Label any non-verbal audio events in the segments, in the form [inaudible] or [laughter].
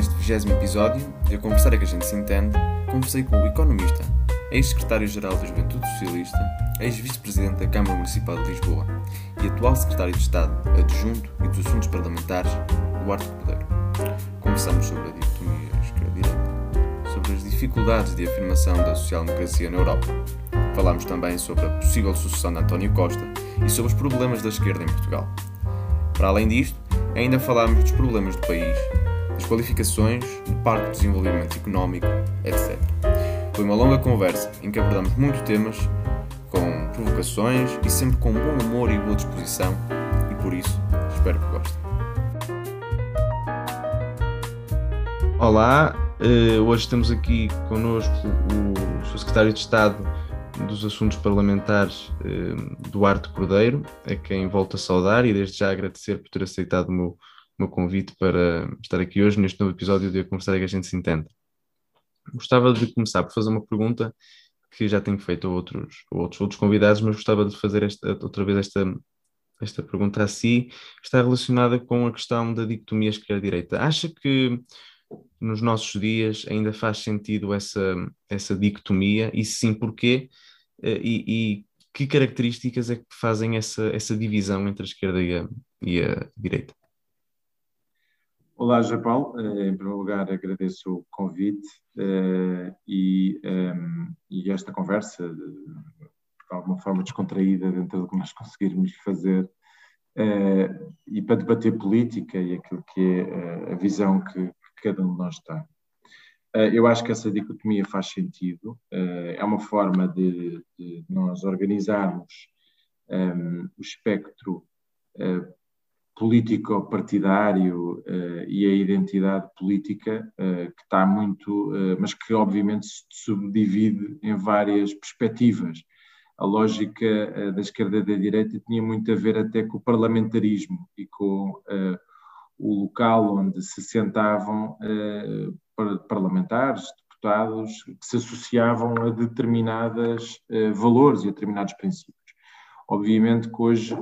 Neste 20 episódio de A Conversar é que a gente se entende, conversei com o economista, ex-secretário-geral da Juventude Socialista, ex-vice-presidente da Câmara Municipal de Lisboa e atual secretário de Estado adjunto e dos Assuntos Parlamentares, Duarte Cordeiro. Conversamos sobre a dicotomia esquerda-direita, sobre as dificuldades de afirmação da social-democracia na Europa. Falámos também sobre a possível sucessão de António Costa e sobre os problemas da esquerda em Portugal. Para além disto, ainda falámos dos problemas do país, das qualificações, do Parque de Desenvolvimento Económico, etc. Foi uma longa conversa em que abordamos muitos temas, com provocações e sempre com bom humor e boa disposição, e por isso espero que gostem. Olá, uh, hoje temos aqui connosco o. Secretário de Estado dos Assuntos Parlamentares, uh, Duarte Cordeiro, a quem volto a saudar e desde já agradecer por ter aceitado o meu, meu convite para estar aqui hoje neste novo episódio de A Conversar que a gente se entende. Gostava de começar por fazer uma pergunta que já tenho feito a outros, a outros, outros convidados, mas gostava de fazer esta, outra vez esta, esta pergunta a si, está relacionada com a questão da dicotomia esquerda-direita. Acha que nos nossos dias ainda faz sentido essa, essa dicotomia? E se sim, porquê? Eh, e, e, que características é que fazem essa, essa divisão entre a esquerda e a, e a direita? Olá, Japão. Eh, em primeiro lugar, agradeço o convite uh, e, ehm, e, esta conversa, de, alguma forma descontraída dentro do que nós conseguirmos fazer, uh, e para debater política e aquilo que é a visão que, cada um de nós tem. eu acho que essa dicotomia faz sentido, é uma forma de, de nós organizarmos ehm, o espectro político-partidário uh, e a identidade política uh, que está muito, uh, mas que obviamente se subdivide em várias perspectivas. A lógica da esquerda e da direita tinha muito a ver até com o parlamentarismo e com o local onde se sentavam parlamentares, deputados, que se associavam a determinados valores e a determinados princípios. Obviamente que hoje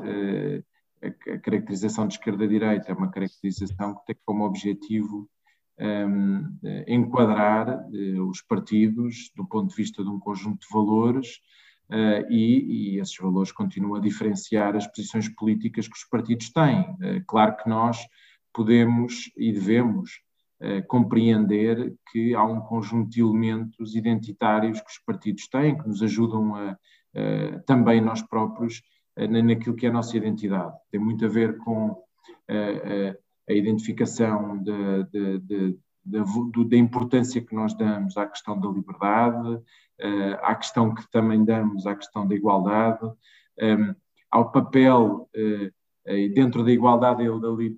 a caracterização de esquerda-direita é uma caracterização que tem como objetivo um, enquadrar uh, os partidos do ponto de vista de um conjunto de valores uh, e, e, esses valores continuam a diferenciar as posições políticas que os partidos têm. Uh, claro que nós podemos e devemos compreender que há um conjunto de elementos identitários que os partidos têm, que nos ajudam a, também nós próprios naquilo que é a nossa identidade. Tem muito a ver com a, eh, eh, a identificação de, de, de, da importância que nós damos à questão da liberdade, à questão que também damos à questão da igualdade, ao papel dentro da igualdade e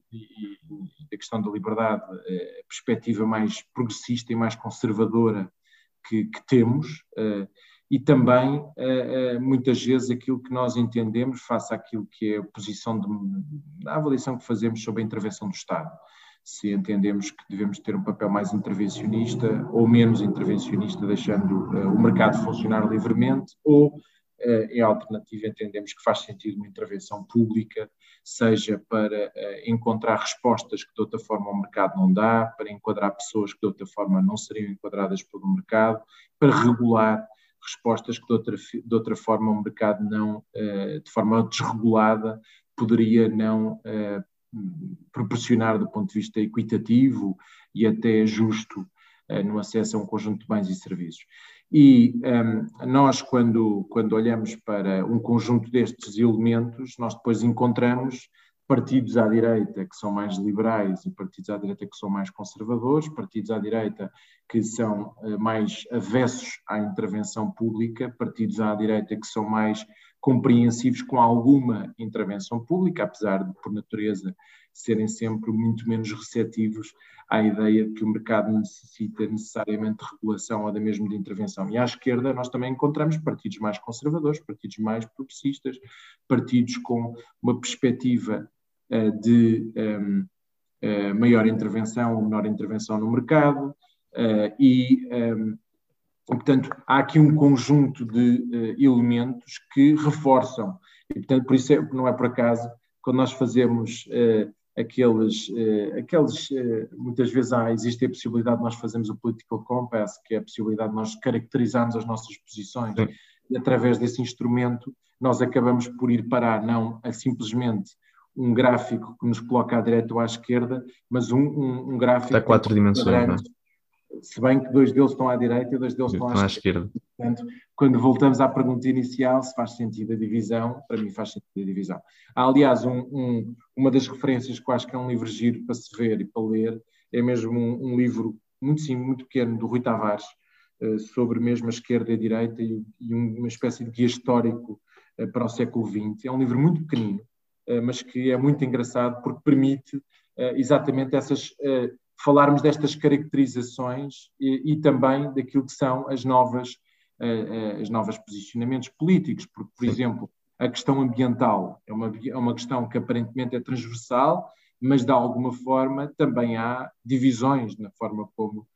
da questão da liberdade, a perspectiva mais progressista e mais conservadora que, que temos e também, eh, eh, muitas vezes, aquilo que nós entendemos face àquilo que é a posição, de, a avaliação que fazemos sobre a intervenção do Estado. Se entendemos que devemos ter um papel mais intervencionista ou menos intervencionista, deixando eh, o mercado funcionar livremente, ou, em alternativa, entendemos que faz sentido uma intervenção pública, seja para encontrar respostas que de outra forma o mercado não dá, para enquadrar pessoas que de outra forma não seriam enquadradas pelo mercado, para regular respostas que de outra, de outra forma o mercado não, eh, de forma desregulada, poderia não eh, proporcionar do ponto de vista equitativo e até justo eh, no acesso a um conjunto de bens e serviços. E um, nós, quando, quando olhamos para um conjunto destes elementos, nós depois encontramos partidos à direita que são mais liberais e partidos à direita que são mais conservadores, partidos à direita que são uh, mais avessos à intervenção pública, partidos à direita que são mais compreensivos com alguma intervenção pública, apesar de, por natureza, serem sempre muito menos receptivos à ideia de que o mercado necessita necessariamente de regulação ou da mesmo de intervenção. E à esquerda nós também encontramos partidos mais conservadores, partidos mais progressistas, partidos com uma perspectiva eh, de um, ehm, eh, maior intervenção ou menor intervenção no mercado eh, e, ehm, portanto, há aqui um conjunto de elementos que reforçam e, portanto, por isso é, não é por acaso quando nós fazemos aqueles, aqueles muitas vezes há, existe a possibilidade de nós fazermos o political compass, que é a possibilidade de nós caracterizarmos as nossas posições, Sim. e através desse instrumento nós acabamos por ir parar não a simplesmente um gráfico que nos coloca à direita ou à esquerda, mas um, um, um gráfico... Dá quatro dimensões, não é? se bem que dois deles estão à direita e dois deles estão, à, à esquerda. esquerda. Portanto, quando voltamos à pergunta inicial, se faz sentido a divisão, para mim faz sentido a divisão. Há, aliás, um, um, uma das referências que eu acho que é um livro giro para se ver e para ler, é mesmo um, livro muito simples, muito pequeno, do Rui Tavares, uh, sobre mesmo a esquerda e a direita e, e uma espécie de guia histórico uh, para o século XX. É um livro muito pequenino, mas que é muito engraçado porque permite exatamente essas falarmos destas caracterizações e, e, também daquilo que são as novas, as novas posicionamentos políticos, porque, por Sim. exemplo, a questão ambiental é uma, é uma questão que aparentemente é transversal, mas de alguma forma também há divisões na forma como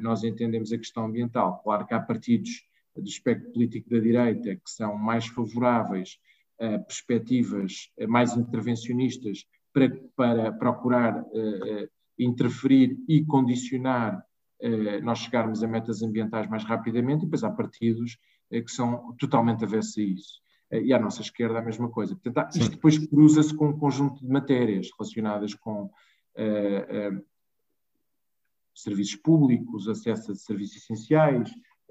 nós entendemos a questão ambiental. Claro que há partidos do espectro político da direita que são mais favoráveis perspectivas mais intervencionistas para, para procurar uh, interferir e condicionar eh, nós chegarmos a metas ambientais mais rapidamente, e depois há partidos eh, que são totalmente avessos a isso. Eh, e à nossa esquerda a mesma coisa. Portanto, isto depois cruza-se com um conjunto de matérias relacionadas com serviços públicos, acesso a serviços essenciais,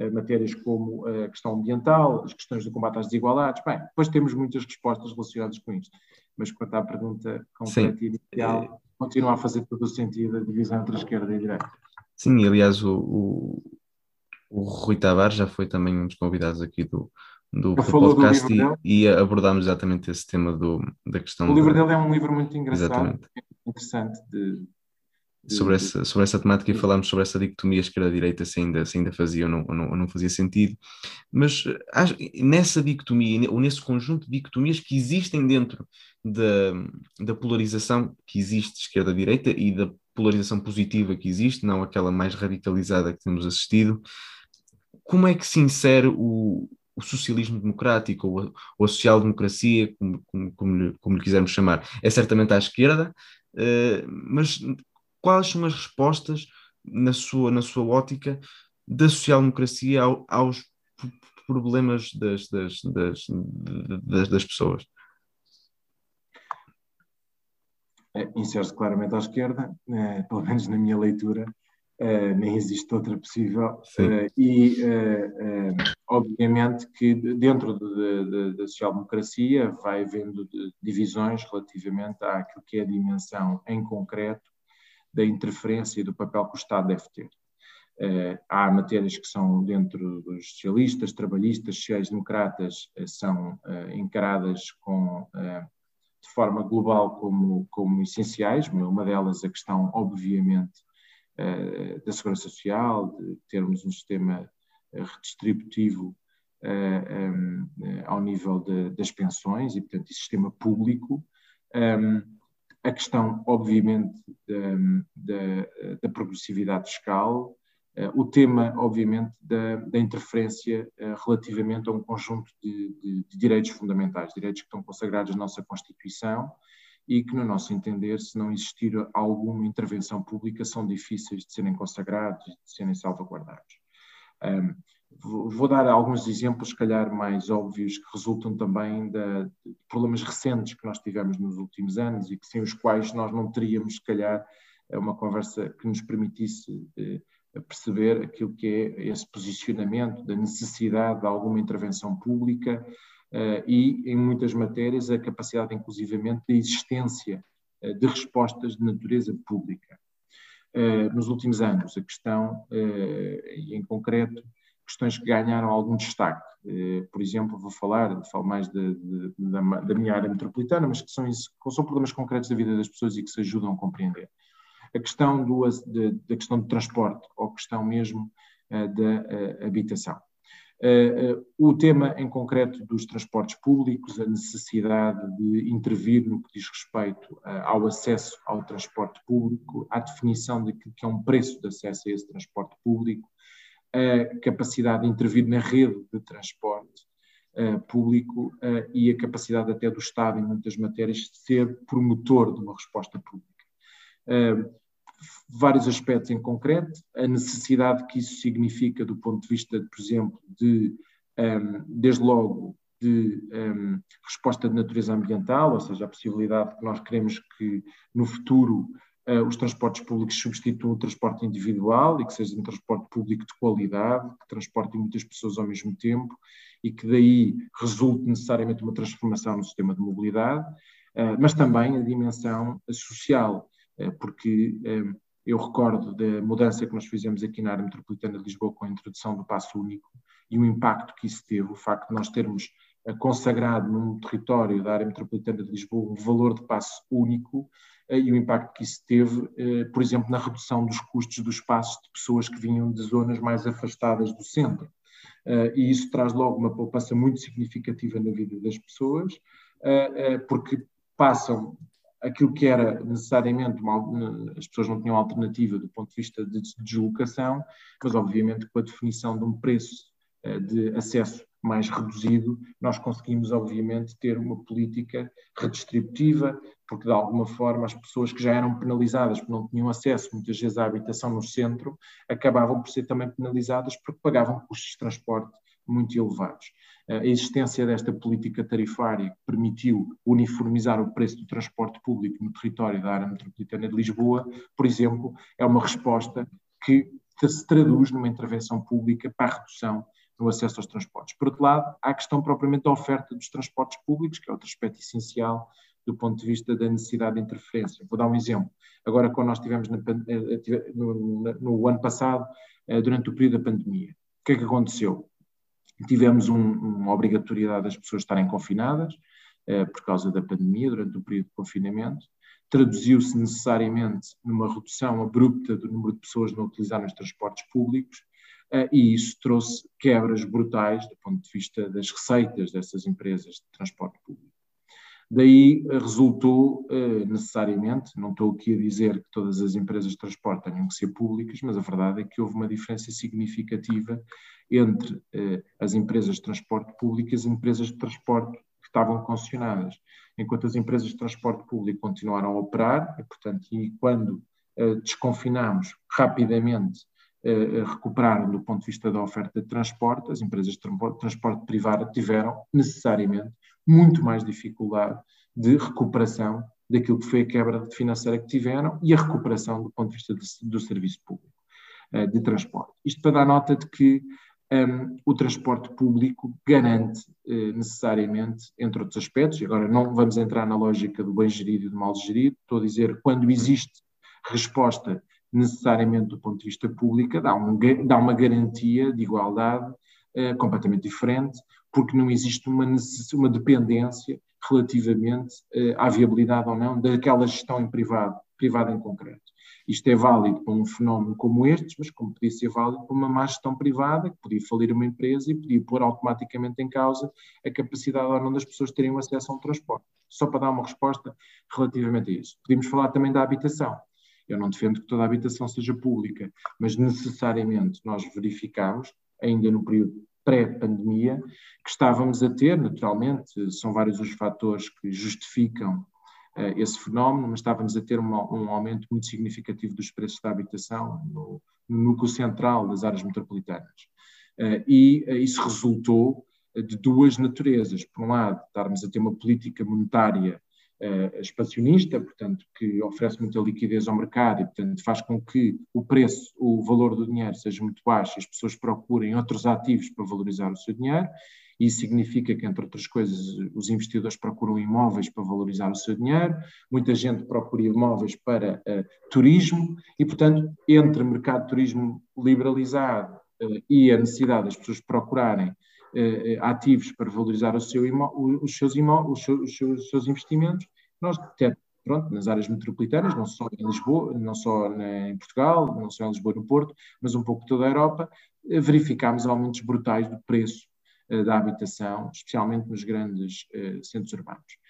matérias como a questão ambiental, as questões do combate às desigualdades. Bem, depois temos muitas respostas relacionadas com isto. Mas quanto à pergunta concreta e inicial, continua a fazer todo o sentido a divisão entre a esquerda e a direita. Sim, aliás, o, o, o Rui Tavares já foi também um dos convidados aqui do, do, do podcast do e, e, abordámos exatamente esse tema do, da questão. O livro dele é um livro muito engraçado, exatamente. interessante de, sobre essa, sobre essa temática e falámos sobre essa dicotomia esquerda-direita, se ainda, se ainda fazia ou não, ou não, ou não fazia sentido. Mas nessa dicotomia, ou nesse conjunto de dicotomias que existem dentro da, da polarização que existe esquerda-direita e da polarização positiva que existe, não aquela mais radicalizada que temos assistido, como é que se insere o, o socialismo democrático ou a, ou a social-democracia, como, como, como, lhe, como lhe quisermos chamar? É certamente à esquerda, Uh, mas quais são as respostas, na sua, na sua ótica, da social-democracia ao, aos problemas das, das, das, das, das pessoas? É, insere-se claramente à esquerda, é, pelo menos na minha leitura, é, nem existe outra possível. É, e, obviamente, que dentro da social-democracia vai havendo divisões relativamente àquilo que é a dimensão em concreto da interferência e do papel que o Estado deve ter. Uh, há matérias que são dentro dos socialistas, trabalhistas, sociais-democratas, uh, são uh, encaradas com, de forma global como, como essenciais. Uma delas a questão, obviamente, da segurança social, de termos um sistema redistributivo ao nível de, das pensões e, portanto, sistema público. A questão, obviamente, da, da, da progressividade fiscal, uh, o tema, obviamente, da, da interferência uh, relativamente a um conjunto de, de, de, direitos fundamentais, direitos que estão consagrados na nossa Constituição e que, no nosso entender, se não existir alguma intervenção pública, são difíceis de serem consagrados e de serem salvaguardados. Um, Vou dar alguns exemplos, se calhar mais óbvios, que resultam também de, problemas recentes que nós tivemos nos últimos anos e que sem os quais nós não teríamos, se calhar, uma conversa que nos permitisse eh, perceber aquilo que é esse posicionamento da necessidade de alguma intervenção pública eh, e, em muitas matérias, a capacidade, inclusivamente, de existência eh, de respostas de natureza pública. Eh, nos últimos anos, a questão, eh, em concreto, questões que ganharam algum destaque. Eh, por exemplo, vou falar, falo mais de, de, da, da, minha área metropolitana, mas que são, são problemas concretos da vida das pessoas e que se ajudam a compreender. A questão do, de, da questão do transporte, ou a questão mesmo uh, da uh, habitação. O tema em concreto dos transportes públicos, a necessidade de intervir no que diz respeito ao acesso ao transporte público, à definição de que é um preço de acesso a esse transporte público, a capacidade de intervir na rede de transporte uh, público uh, e a capacidade até do Estado, em muitas matérias, de ser promotor de uma resposta pública. vários aspectos em concreto, a necessidade que isso significa do ponto de vista, por exemplo, de, desde logo, de um, resposta de natureza ambiental, ou seja, a possibilidade que nós queremos que no futuro uh, os transportes públicos substituam o transporte individual e que seja um transporte público de qualidade, que transporte muitas pessoas ao mesmo tempo e que daí resulte necessariamente uma transformação no sistema de mobilidade, uh, mas também a dimensão social, uh, porque eu recordo da mudança que nós fizemos aqui na área metropolitana de Lisboa com a introdução do passo único e o impacto que isso teve, o facto de nós termos consagrado num território da área metropolitana de Lisboa um valor de passo único eh, e o impacto que isso teve, eh, por exemplo, na redução dos custos dos passos de pessoas que vinham de zonas mais afastadas do centro. Eh, e isso traz logo uma poupança muito significativa na vida das pessoas, porque passam aquilo que era necessariamente uma, as pessoas não tinham alternativa do ponto de vista de deslocação, mas obviamente com a definição de um preço de acesso mais reduzido, nós conseguimos, obviamente, ter uma política redistributiva, porque de alguma forma as pessoas que já eram penalizadas porque não tinham acesso muitas vezes à habitação no centro, acabavam por ser também penalizadas porque pagavam custos de transporte muito elevados. A existência desta política tarifária permitiu uniformizar o preço do transporte público no território da área metropolitana de Lisboa, por exemplo, é uma resposta que se traduz numa intervenção pública para a redução no acesso aos transportes. Por outro lado, há a questão propriamente da oferta dos transportes públicos, que é outro aspecto essencial do ponto de vista da necessidade de interferência. Vou dar um exemplo. Agora, quando nós tivemos eh, eh, no, no, ano passado, eh, durante o período da pandemia, o que é que aconteceu? Tivemos um, uma obrigatoriedade das pessoas estarem confinadas por causa da pandemia, durante o período de confinamento, traduziu-se necessariamente numa redução abrupta do número de pessoas a utilizar os transportes públicos e isso trouxe quebras brutais do ponto de vista das receitas dessas empresas de transporte público. Daí uh, resultou uh, necessariamente, não estou aqui a dizer que todas as empresas de transporte tenham que ser públicas, mas a verdade é que houve uma diferença significativa entre as empresas de transporte público e as empresas de transporte que estavam concessionadas. Enquanto as empresas de transporte público continuaram a operar, e, portanto, e quando desconfinamos rapidamente recuperaram do ponto de vista da oferta de transporte, as empresas de transporte privado tiveram necessariamente muito mais dificuldade de recuperação daquilo que foi a quebra financeira que tiveram e a recuperação do ponto de vista de, do serviço público eh, de transporte. Isto para dar nota de que um, o transporte público garante uh, necessariamente, entre outros aspectos, e agora não vamos entrar na lógica do bem gerido e do mal gerido, estou a dizer quando existe resposta necessariamente do ponto de vista público, dá, um, dá uma garantia de igualdade uh, completamente diferente, porque não existe uma, uma dependência relativamente uh, à viabilidade ou não daquela gestão em privado, privada em concreto. Isto é válido para um fenómeno como este, mas como podia ser válido para uma má gestão privada, que podia falir uma empresa e podia pôr automaticamente em causa a capacidade ou não das pessoas terem acesso a um transporte. Só para dar uma resposta relativamente a isso. Podíamos falar também da habitação. Eu não defendo que toda a habitação seja pública, mas necessariamente nós verificamos, ainda no período pré-pandemia, que estávamos a ter, naturalmente, são vários os fatores que justificam uh, esse fenómeno, mas estávamos a ter um, um, aumento muito significativo dos preços da habitação no, no núcleo central das áreas metropolitanas. Uh, e uh, isso resultou de duas naturezas. Por um lado, estarmos a ter uma política monetária uh, expansionista, portanto, que oferece muita liquidez ao mercado e, portanto, faz com que o preço, o valor do dinheiro seja muito baixo e as pessoas procurem outros ativos para valorizar o seu dinheiro. Isso significa que, entre outras coisas, os investidores procuram imóveis para valorizar o seu dinheiro, muita gente procura imóveis para uh, turismo e, portanto, entre mercado de turismo liberalizado uh, e a necessidade das pessoas procurarem eh, ativos para valorizar seu os, seus os, seus, os, seus, os seus investimentos, nós até pronto, nas áreas metropolitanas, não só em Lisboa, não só em Portugal, não só em Lisboa e no Porto, mas um pouco toda a Europa, eh, verificámos aumentos brutais do preço eh, da habitação, especialmente nos grandes centros urbanos.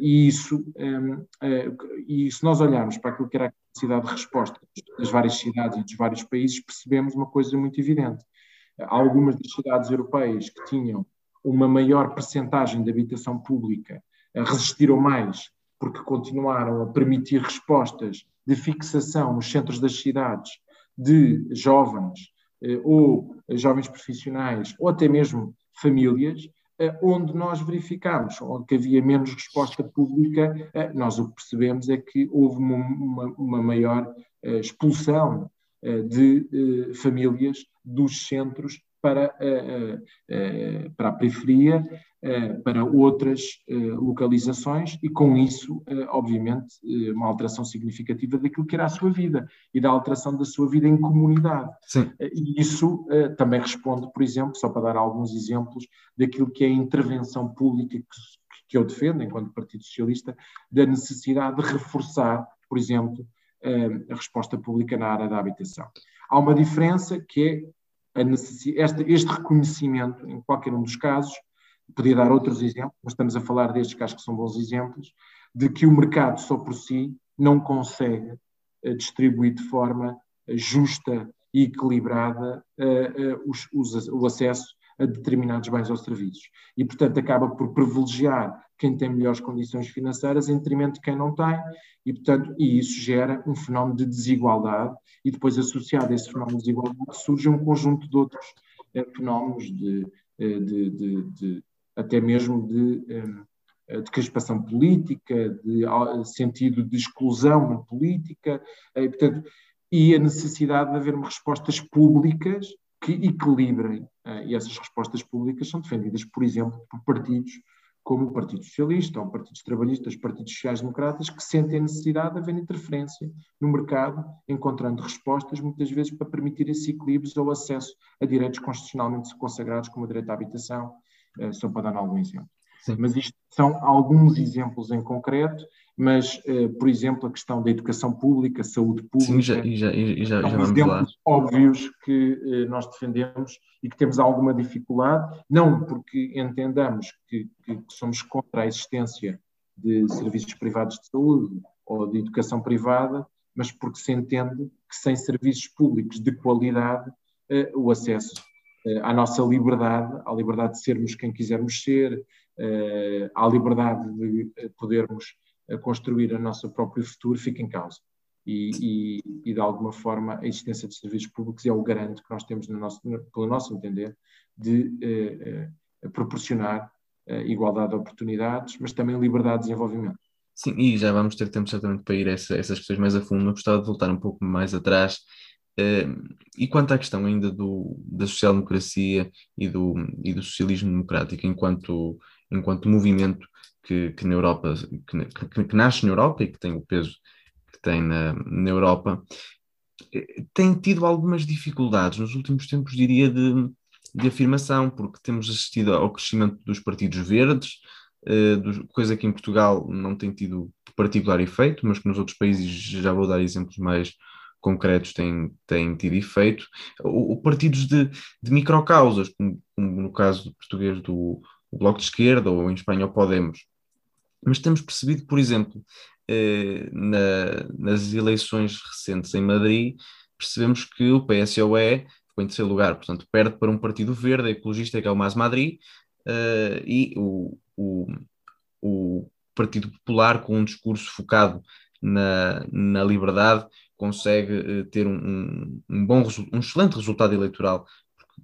E isso, ehm, e se nós olharmos para aquilo que era a capacidade de resposta das várias cidades e dos vários países, percebemos uma coisa muito evidente algumas das cidades europeias que tinham uma maior percentagem de habitação pública resistiram mais porque continuaram a permitir respostas de fixação nos centros das cidades de jovens ou jovens profissionais ou até mesmo famílias, onde nós verificamos que havia menos resposta pública, nós o que percebemos é que houve uma, uma, uma maior expulsão de famílias dos centros para, para a periferia, para outras localizações e, com isso, obviamente, uma alteração significativa daquilo que era a sua vida e da alteração da sua vida em comunidade. Sim. E isso também responde, por exemplo, só para dar alguns exemplos, daquilo que é a intervenção pública que, que eu defendo, enquanto Partido Socialista, da necessidade de reforçar, por exemplo, a resposta pública na área da habitação. Há uma diferença que é este, este reconhecimento, em qualquer um dos casos, podia dar outros exemplos, mas estamos a falar destes acho que são bons exemplos, de que o mercado só por si não consegue uh, distribuir de forma uh, justa e equilibrada uh, os, os, o acesso a determinados bens ou serviços. E, portanto, acaba por privilegiar quem tem melhores condições financeiras em detrimento de quem não tem, e, portanto, e isso gera um fenómeno de desigualdade, e depois, associado a esse fenómeno de desigualdade, surge um conjunto de outros eh, fenómenos, de, eh, de, de, de, até mesmo de, eh, de crispação política, de sentido de exclusão na política, e, portanto, e a necessidade de haver respostas públicas que equilibrem, e essas respostas públicas são defendidas, por exemplo, por partidos como o Partido Socialista, ou partidos trabalhistas, partidos sociais-democratas, que sentem a necessidade de haver interferência no mercado, encontrando respostas, muitas vezes, para permitir esse equilíbrio ou acesso a direitos constitucionalmente consagrados, como o direito à habitação, eh, só para dar algum exemplo. Sim. Mas isto são alguns exemplos em concreto, mas, eh, por exemplo, a questão da educação pública, saúde pública. Sim, já, já, já, são já exemplos lá. óbvios que eh, nós defendemos e que temos alguma dificuldade, não porque entendamos que, que somos contra a existência de serviços privados de saúde ou de educação privada, mas porque se entende que sem serviços públicos de qualidade, eh, o acesso à nossa liberdade, à liberdade de sermos quem quisermos ser, à liberdade de podermos a construir o nosso próprio futuro fica em causa. E, e, e, de alguma forma a existência de serviços públicos é o garante que nós temos, no nosso, pelo nosso entender, de eh, eh, proporcionar eh, igualdade de oportunidades, mas também liberdade de desenvolvimento. Sim, e já vamos ter tempo certamente para ir a essa, essas questões mais a fundo. Eu gostava de voltar um pouco mais atrás. e quanto à questão ainda do, da social-democracia e do, e do socialismo democrático enquanto, enquanto movimento que, que na Europa, que, que, que, nasce na Europa e que tem o peso que tem na, na Europa, eh, tem tido algumas dificuldades nos últimos tempos, diria, de, de afirmação, porque temos assistido ao crescimento dos partidos verdes, uh, coisa que em Portugal não tem tido particular efeito, mas que nos outros países, já vou dar exemplos mais concretos, têm, têm tido efeito. O, o partidos de, de microcausas, como, como no caso português do Bloco de Esquerda ou em Espanha o Podemos, mas temos percebido, por exemplo, eh, na, nas eleições recentes em Madrid, percebemos que o PSOE ficou em terceiro lugar, portanto, perde para um partido verde, ecologista, que é o Mais Madrid, eh, e o, o, o Partido Popular, com um discurso focado na, na liberdade, consegue eh, ter um, um, um, bom, um excelente resultado eleitoral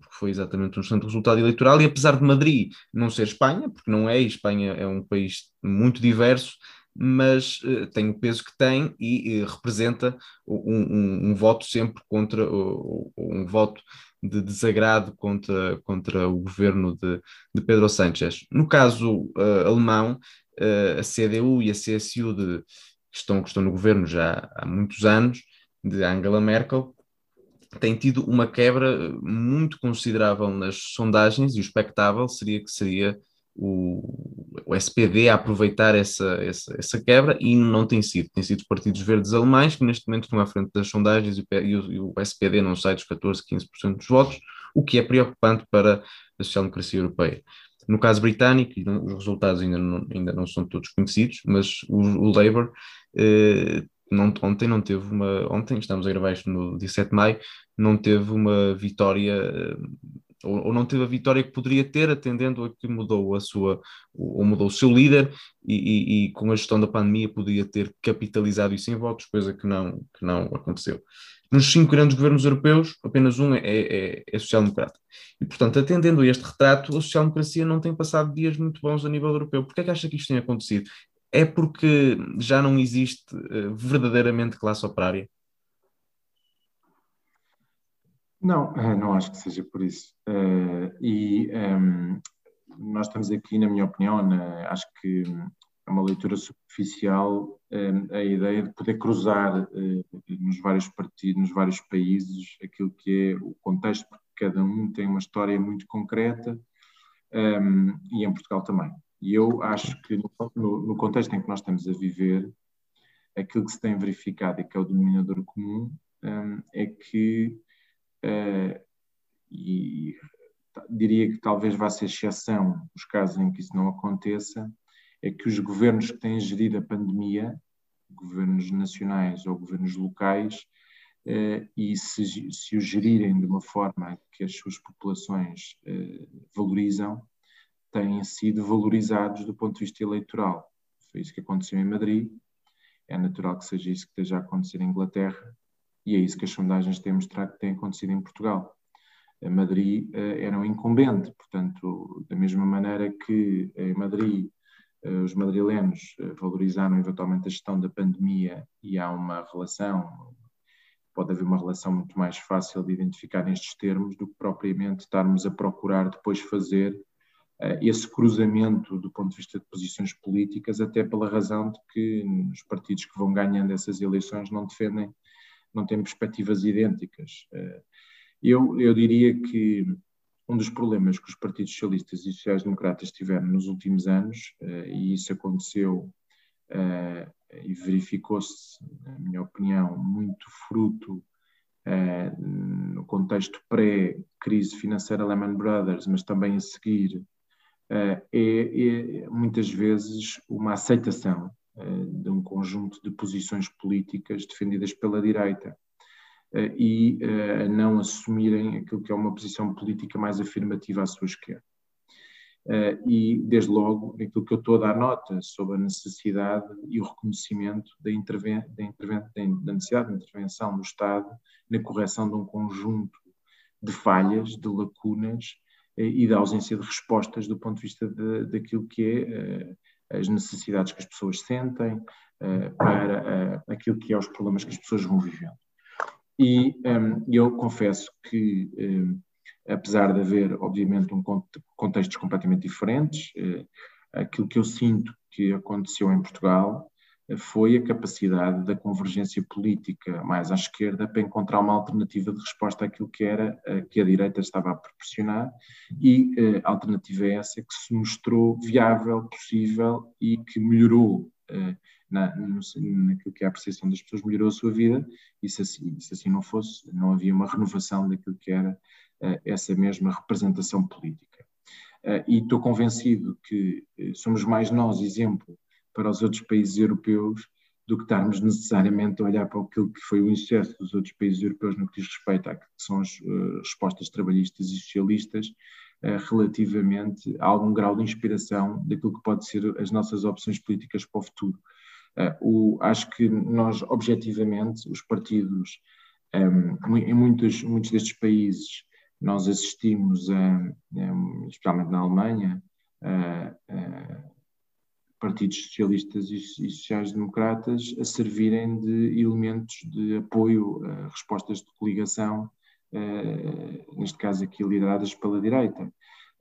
porque foi exatamente um excelente resultado eleitoral, e apesar de Madrid não ser Espanha, porque não é, Espanha é um país muito diverso, mas uh, tem o peso que tem e uh, representa um, um, um, voto sempre contra, uh, um voto de desagrado contra, contra o governo de, de Pedro Sánchez. No caso alemão, a CDU e a CSU de, que, estão, que estão no governo já há muitos anos, de Angela Merkel, tem tido uma quebra muito considerável nas sondagens e o expectável seria que seria o, o SPD a aproveitar essa, essa, essa, quebra e não tem sido. Tem sido os partidos verdes alemães que neste momento estão à frente das sondagens e o, e o SPD não sai dos 14, 15% dos votos, o que é preocupante para a social-democracia europeia. No caso britânico, os resultados ainda não, ainda não são todos conhecidos, mas o, o Labour eh, não, ontem não teve uma. Ontem, estamos a gravar isto no 17 de maio, não teve uma vitória, ou, ou, não teve a vitória que poderia ter, atendendo a que mudou a sua, ou mudou o seu líder, e, e, e com a gestão da pandemia podia ter capitalizado isso em votos, coisa que não, que não aconteceu. Nos cinco grandes governos europeus, apenas um é, é, é social-democrata. E, portanto, atendendo a este retrato, a social-democracia não tem passado dias muito bons a nível europeu. Por que é que acha que isto tem acontecido? É porque já não existe uh, verdadeiramente classe operária? Não, eh, não acho que seja por isso. Uh, e um, ehm, nós estamos aqui, na minha opinião, na, acho que é uma leitura superficial um, a ideia de poder cruzar uh, nos vários partidos, nos vários países, aquilo que é o contexto, porque cada um tem uma história muito concreta um, ehm, e em Portugal também. E eu acho que no, no, contexto em que nós estamos a viver, aquilo que se tem verificado e que é o denominador comum um, é que uh, e diria que talvez vá ser exceção os casos em que isso não aconteça, é que os governos que têm gerido a pandemia, governos nacionais ou governos locais, uh, e se, se o gerirem de uma forma que as suas populações uh, valorizam, têm sido valorizados do ponto de vista eleitoral. Foi isso que aconteceu em Madrid, é natural que seja isso que esteja a acontecer em Inglaterra, e é isso que as sondagens têm mostrado que tem acontecido em Portugal. A Madrid uh, era um incumbente, portanto, da mesma maneira que em Madrid uh, os madrilenos uh, valorizaram eventualmente a gestão da pandemia e há uma relação, pode haver uma relação muito mais fácil de identificar nestes termos do que propriamente estarmos a procurar depois fazer esse cruzamento do ponto de vista de posições políticas, até pela razão de que os partidos que vão ganhando essas eleições não defendem não têm perspectivas idênticas. Eh, eu, eu diria que um dos problemas que os partidos socialistas e sociais-democratas tiveram nos últimos anos, eh, e isso aconteceu eh, e verificou-se, na minha opinião, muito fruto no contexto pré-crise financeira Lehman Brothers, mas também a seguir, é, é muitas vezes uma aceitação eh, de um conjunto de posições políticas defendidas pela direita eh, e a não assumirem aquilo que é uma posição política mais afirmativa à sua esquerda. E, desde logo, aquilo que eu estou a dar nota sobre a necessidade e o reconhecimento da, interven da, interven da necessidade de intervenção do Estado na correção de um conjunto de falhas, de lacunas e da ausência de respostas do ponto de vista de, daquilo que é as necessidades que as pessoas sentem, uh, para uh, aquilo que é os problemas que as pessoas vão vivendo. E ehm, eu confesso que, apesar de haver, obviamente, um contextos completamente diferentes, aquilo que eu sinto que aconteceu em Portugal foi a capacidade da convergência política mais à esquerda para encontrar uma alternativa de resposta àquilo que era que a direita estava a proporcionar e a alternativa é essa que se mostrou viável, possível e que melhorou na, naquilo que é a percepção das pessoas, melhorou a sua vida e se assim, se assim não fosse, não havia uma renovação daquilo que era essa mesma representação política. E estou convencido que somos mais nós exemplo para os outros países europeus do que estarmos necessariamente a olhar para aquilo que foi o insucesso dos outros países europeus no que diz respeito àquilo que são as uh, respostas trabalhistas e socialistas uh, relativamente a algum grau de inspiração daquilo que pode ser as nossas opções políticas para o futuro. Uh, o, acho que nós, objetivamente, os partidos, um, em muitos, muitos destes países, nós assistimos, a, um, especialmente na Alemanha, partidos socialistas e, sociais-democratas a servirem de elementos de apoio a respostas de coligação, eh, neste caso aqui lideradas pela direita.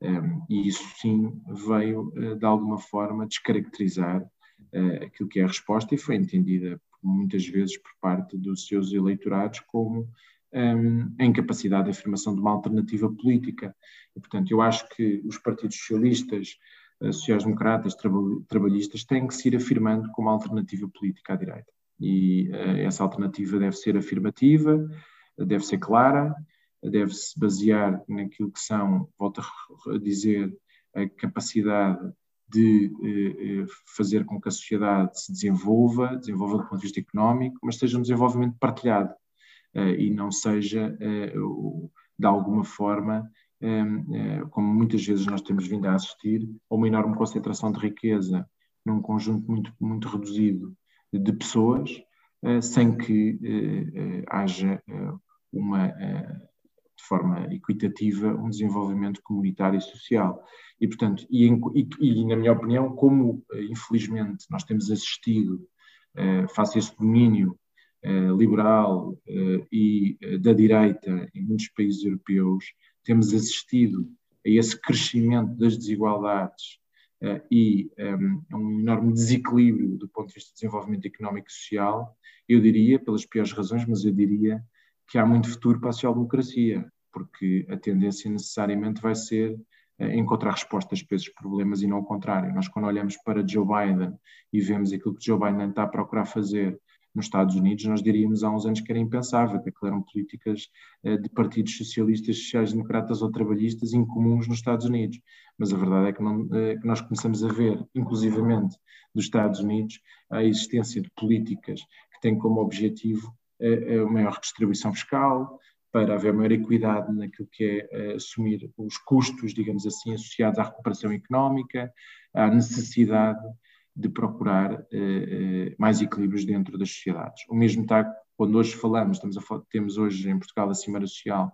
Eh, e isso sim veio, eh, de alguma forma, descaracterizar aquilo que é a resposta e foi entendida muitas vezes por parte dos seus eleitorados como a incapacidade de afirmação de uma alternativa política. E, portanto, eu acho que os partidos socialistas sociais-democratas, trabalhistas, têm que se ir afirmando como alternativa política à direita. E uh, essa alternativa deve ser afirmativa, deve ser clara, deve-se basear naquilo que são, volto a dizer, a capacidade de uh, fazer com que a sociedade se desenvolva, desenvolva do ponto de vista económico, mas seja um desenvolvimento partilhado e não seja, de alguma forma, como muitas vezes nós temos vindo a assistir, a uma enorme concentração de riqueza num conjunto muito, muito reduzido de pessoas, sem que haja uma de forma equitativa um desenvolvimento comunitário e social. E, portanto, e, e, e na minha opinião, como infelizmente nós temos assistido face a este domínio liberal e da direita em muitos países europeus, temos assistido a esse crescimento das desigualdades e um, a um enorme desequilíbrio do ponto de vista do desenvolvimento económico e social, eu diria, pelas piores razões, mas eu diria que há muito futuro para a social-democracia, porque a tendência necessariamente vai ser eh, encontrar respostas para esses problemas e não o contrário. Nós, quando olhamos para Joe Biden e vemos aquilo que Joe Biden está a procurar fazer nos Estados Unidos, nós diríamos há uns anos que era impensável, que eram políticas eh, de partidos socialistas, sociais-democratas ou trabalhistas incomuns nos Estados Unidos. Mas a verdade é que, não, é que nós começamos a ver, inclusivamente dos Estados Unidos, a existência de políticas que têm como objetivo a maior redistribuição fiscal, para haver maior equidade naquilo que é assumir os custos, digamos assim, associados à recuperação económica, à necessidade de procurar uh, uh, mais equilíbrios dentro das sociedades. O mesmo está quando hoje falamos, a, temos hoje em Portugal a Cimeira Social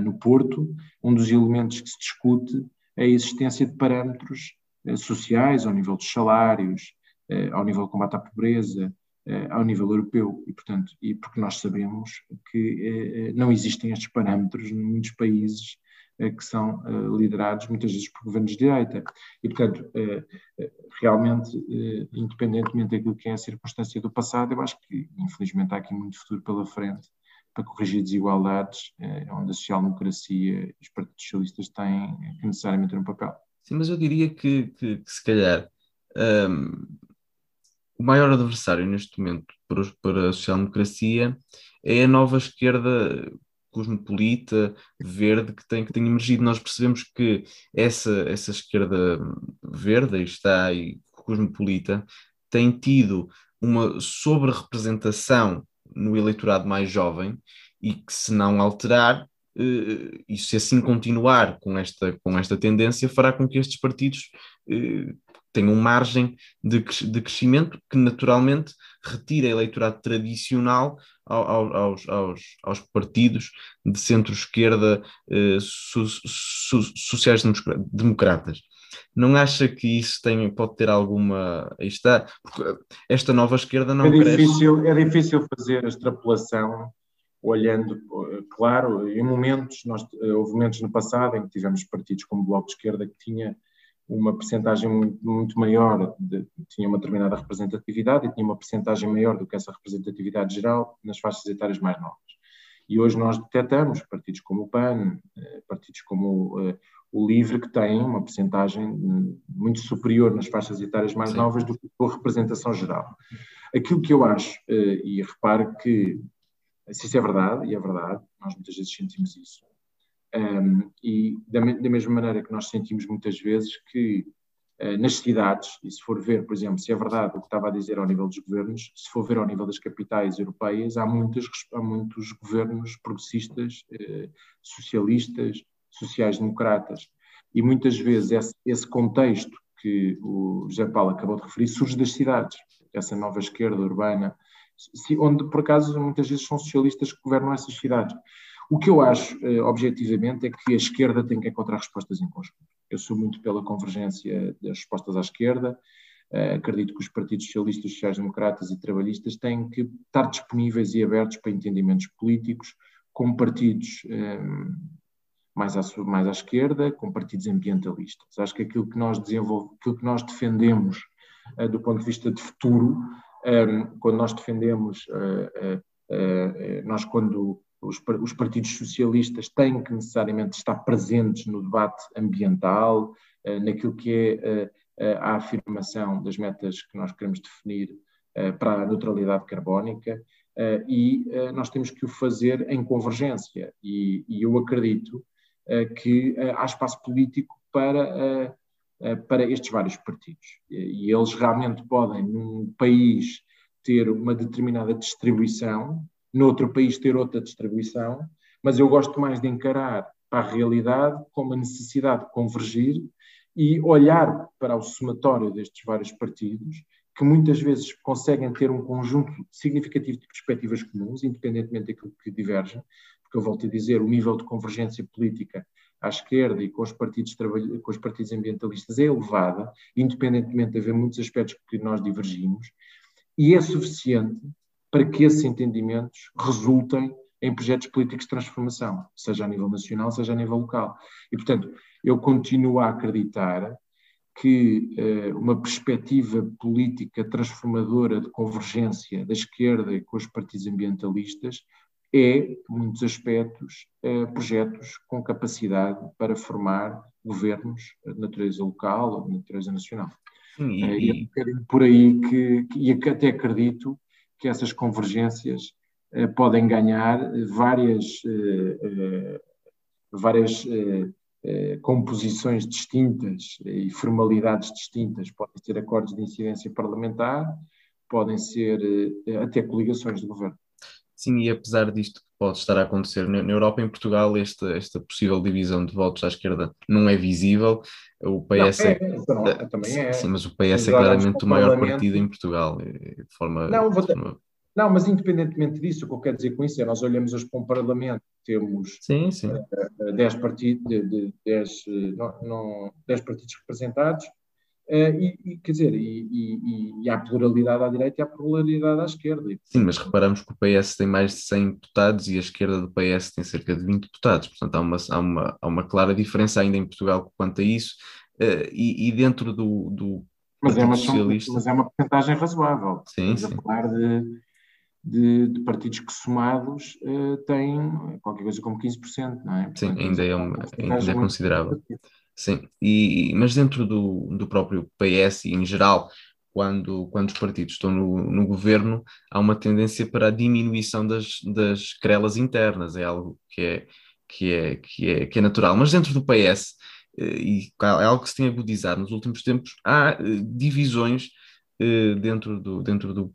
no Porto, um dos elementos que se discute é a existência de parâmetros sociais ao nível dos salários, ao nível do combate à pobreza, eh, ao nível europeu e, portanto, e porque nós sabemos que eh, eh, não existem estes parâmetros em muitos países que são liderados muitas vezes por governos de direita. E, portanto, realmente, independentemente daquilo que é a circunstância do passado, eu acho que, infelizmente, há aqui muito futuro pela frente para corrigir desigualdades, onde a social-democracia e os partidos socialistas têm que necessariamente ter um papel. Sim, mas eu diria que, que, que se calhar. Um o maior adversário neste momento para, para a social-democracia é a nova esquerda cosmopolita, verde, que tem, que tem emergido. Nós percebemos que essa, essa esquerda verde, está aí, cosmopolita, tem tido uma sobre-representação no eleitorado mais jovem e que, se não alterar, e se assim continuar com esta, com esta tendência, fará com que estes partidos eh, tenham margem de, de crescimento que naturalmente retira eleitorado tradicional ao, aos, aos, aos, partidos de centro-esquerda eh, so, so, sociais-democratas. Não acha que isso tem, pode ter alguma. Está, porque esta nova esquerda não é difícil, É difícil fazer a extrapolação olhando, claro, em momentos, nós, houve momentos no passado em que tivemos partidos como o Bloco de Esquerda que tinha uma percentagem muito maior, de, tinha uma determinada representatividade e tinha uma percentagem maior do que essa representatividade geral nas faixas etárias mais novas. E hoje nós detectamos partidos como o PAN, eh, partidos como uh, o LIVRE, que têm uma percentagem hum, muito superior nas faixas etárias mais Sim. novas do que a representação geral. Aquilo que eu acho, e repare que se isso é verdade, e é verdade, nós muitas vezes sentimos isso, um, e da, da, mesma maneira que nós sentimos muitas vezes que uh, nas cidades, e se for ver, por exemplo, se é verdade o que estava a dizer ao nível dos governos, se for ver ao nível das capitais europeias, há, muitas, há muitos governos progressistas, uh, socialistas, sociais-democratas. E muitas vezes esse, esse contexto que o José Paulo acabou de referir surge das cidades, essa nova esquerda urbana, onde por acaso muitas vezes são socialistas que governam essas cidades. O que eu acho, eh, objetivamente, é que a esquerda tem que encontrar respostas em conjunto. Eu sou muito pela convergência das respostas à esquerda. Uh, acredito que os partidos socialistas, sociais-democratas e trabalhistas têm que estar disponíveis e abertos para entendimentos políticos, com partidos ehm, mais, à, mais à esquerda, com partidos ambientalistas. Acho que aquilo que nós aquilo que nós defendemos do ponto de vista de futuro, ehm, quando nós defendemos, uh, nós quando os, os, partidos socialistas têm que necessariamente estar presentes no debate ambiental, naquilo que é a afirmação das metas que nós queremos definir para a neutralidade carbónica, e nós temos que o fazer em convergência. E eu acredito que há espaço político para, para estes vários partidos. E, eles realmente podem, num país, ter uma determinada distribuição noutro país ter outra distribuição, mas eu gosto mais de encarar para a realidade com uma necessidade de convergir e olhar para o somatório destes vários partidos, que muitas vezes conseguem ter um conjunto significativo de perspectivas comuns, independentemente daquilo que divergem, porque eu volto a dizer, o nível de convergência política à esquerda e com os partidos, com os partidos ambientalistas é elevada, independentemente de haver muitos aspectos que nós divergimos, e é suficiente para que esses entendimentos resultem em projetos políticos de transformação, seja a nível nacional, seja a nível local. E, portanto, eu continuo a acreditar que uh, uma perspectiva política transformadora de convergência da esquerda com os partidos ambientalistas é, em muitos aspectos, uh, projetos com capacidade para formar governos de natureza local ou de natureza nacional. Sim, e, uh, e é por aí que, e até acredito que essas convergências podem ganhar várias, várias eh, composições distintas e formalidades distintas. Podem ser acordos de incidência parlamentar, podem ser eh, até coligações de governo. Sim, e apesar disto que pode estar a acontecer na Europa em Portugal, esta, esta possível divisão de votos à esquerda não é visível. O PS não, é, é, então, é, também é. Sim, mas o PS é claramente o maior partido em Portugal. De forma, não, de forma... Não, mas independentemente disso, o que eu quero dizer com isso é nós olhamos hoje para um Parlamento, temos sim, sim. Uh, 10, partidos, de, de, 10, não, não, 10 partidos representados, e, e, quer dizer, e, e, e, há pluralidade à direita e há pluralidade à esquerda. Sim, mas reparamos que o PS tem mais de 100 deputados e a esquerda do PS tem cerca de 20 deputados, portanto há uma, há uma, há uma clara diferença ainda em Portugal quanto a isso, uh, e, e, dentro do, do mas é, uma, mas é uma porcentagem razoável. Sim, Estamos sim. a falar de de, de, partidos que somados uh, têm qualquer coisa como 15%, não é? Sim, ainda é, uma, ainda é considerável. Sim, e, mas dentro do, do próprio PS e em geral, quando, quando os partidos estão no, no governo, há uma tendência para a diminuição das, das querelas internas, é algo que é, que é, que é, que é natural. Mas dentro do PS, eh, e é algo que se tem agudizado nos últimos tempos, há eh, divisões dentro do, dentro do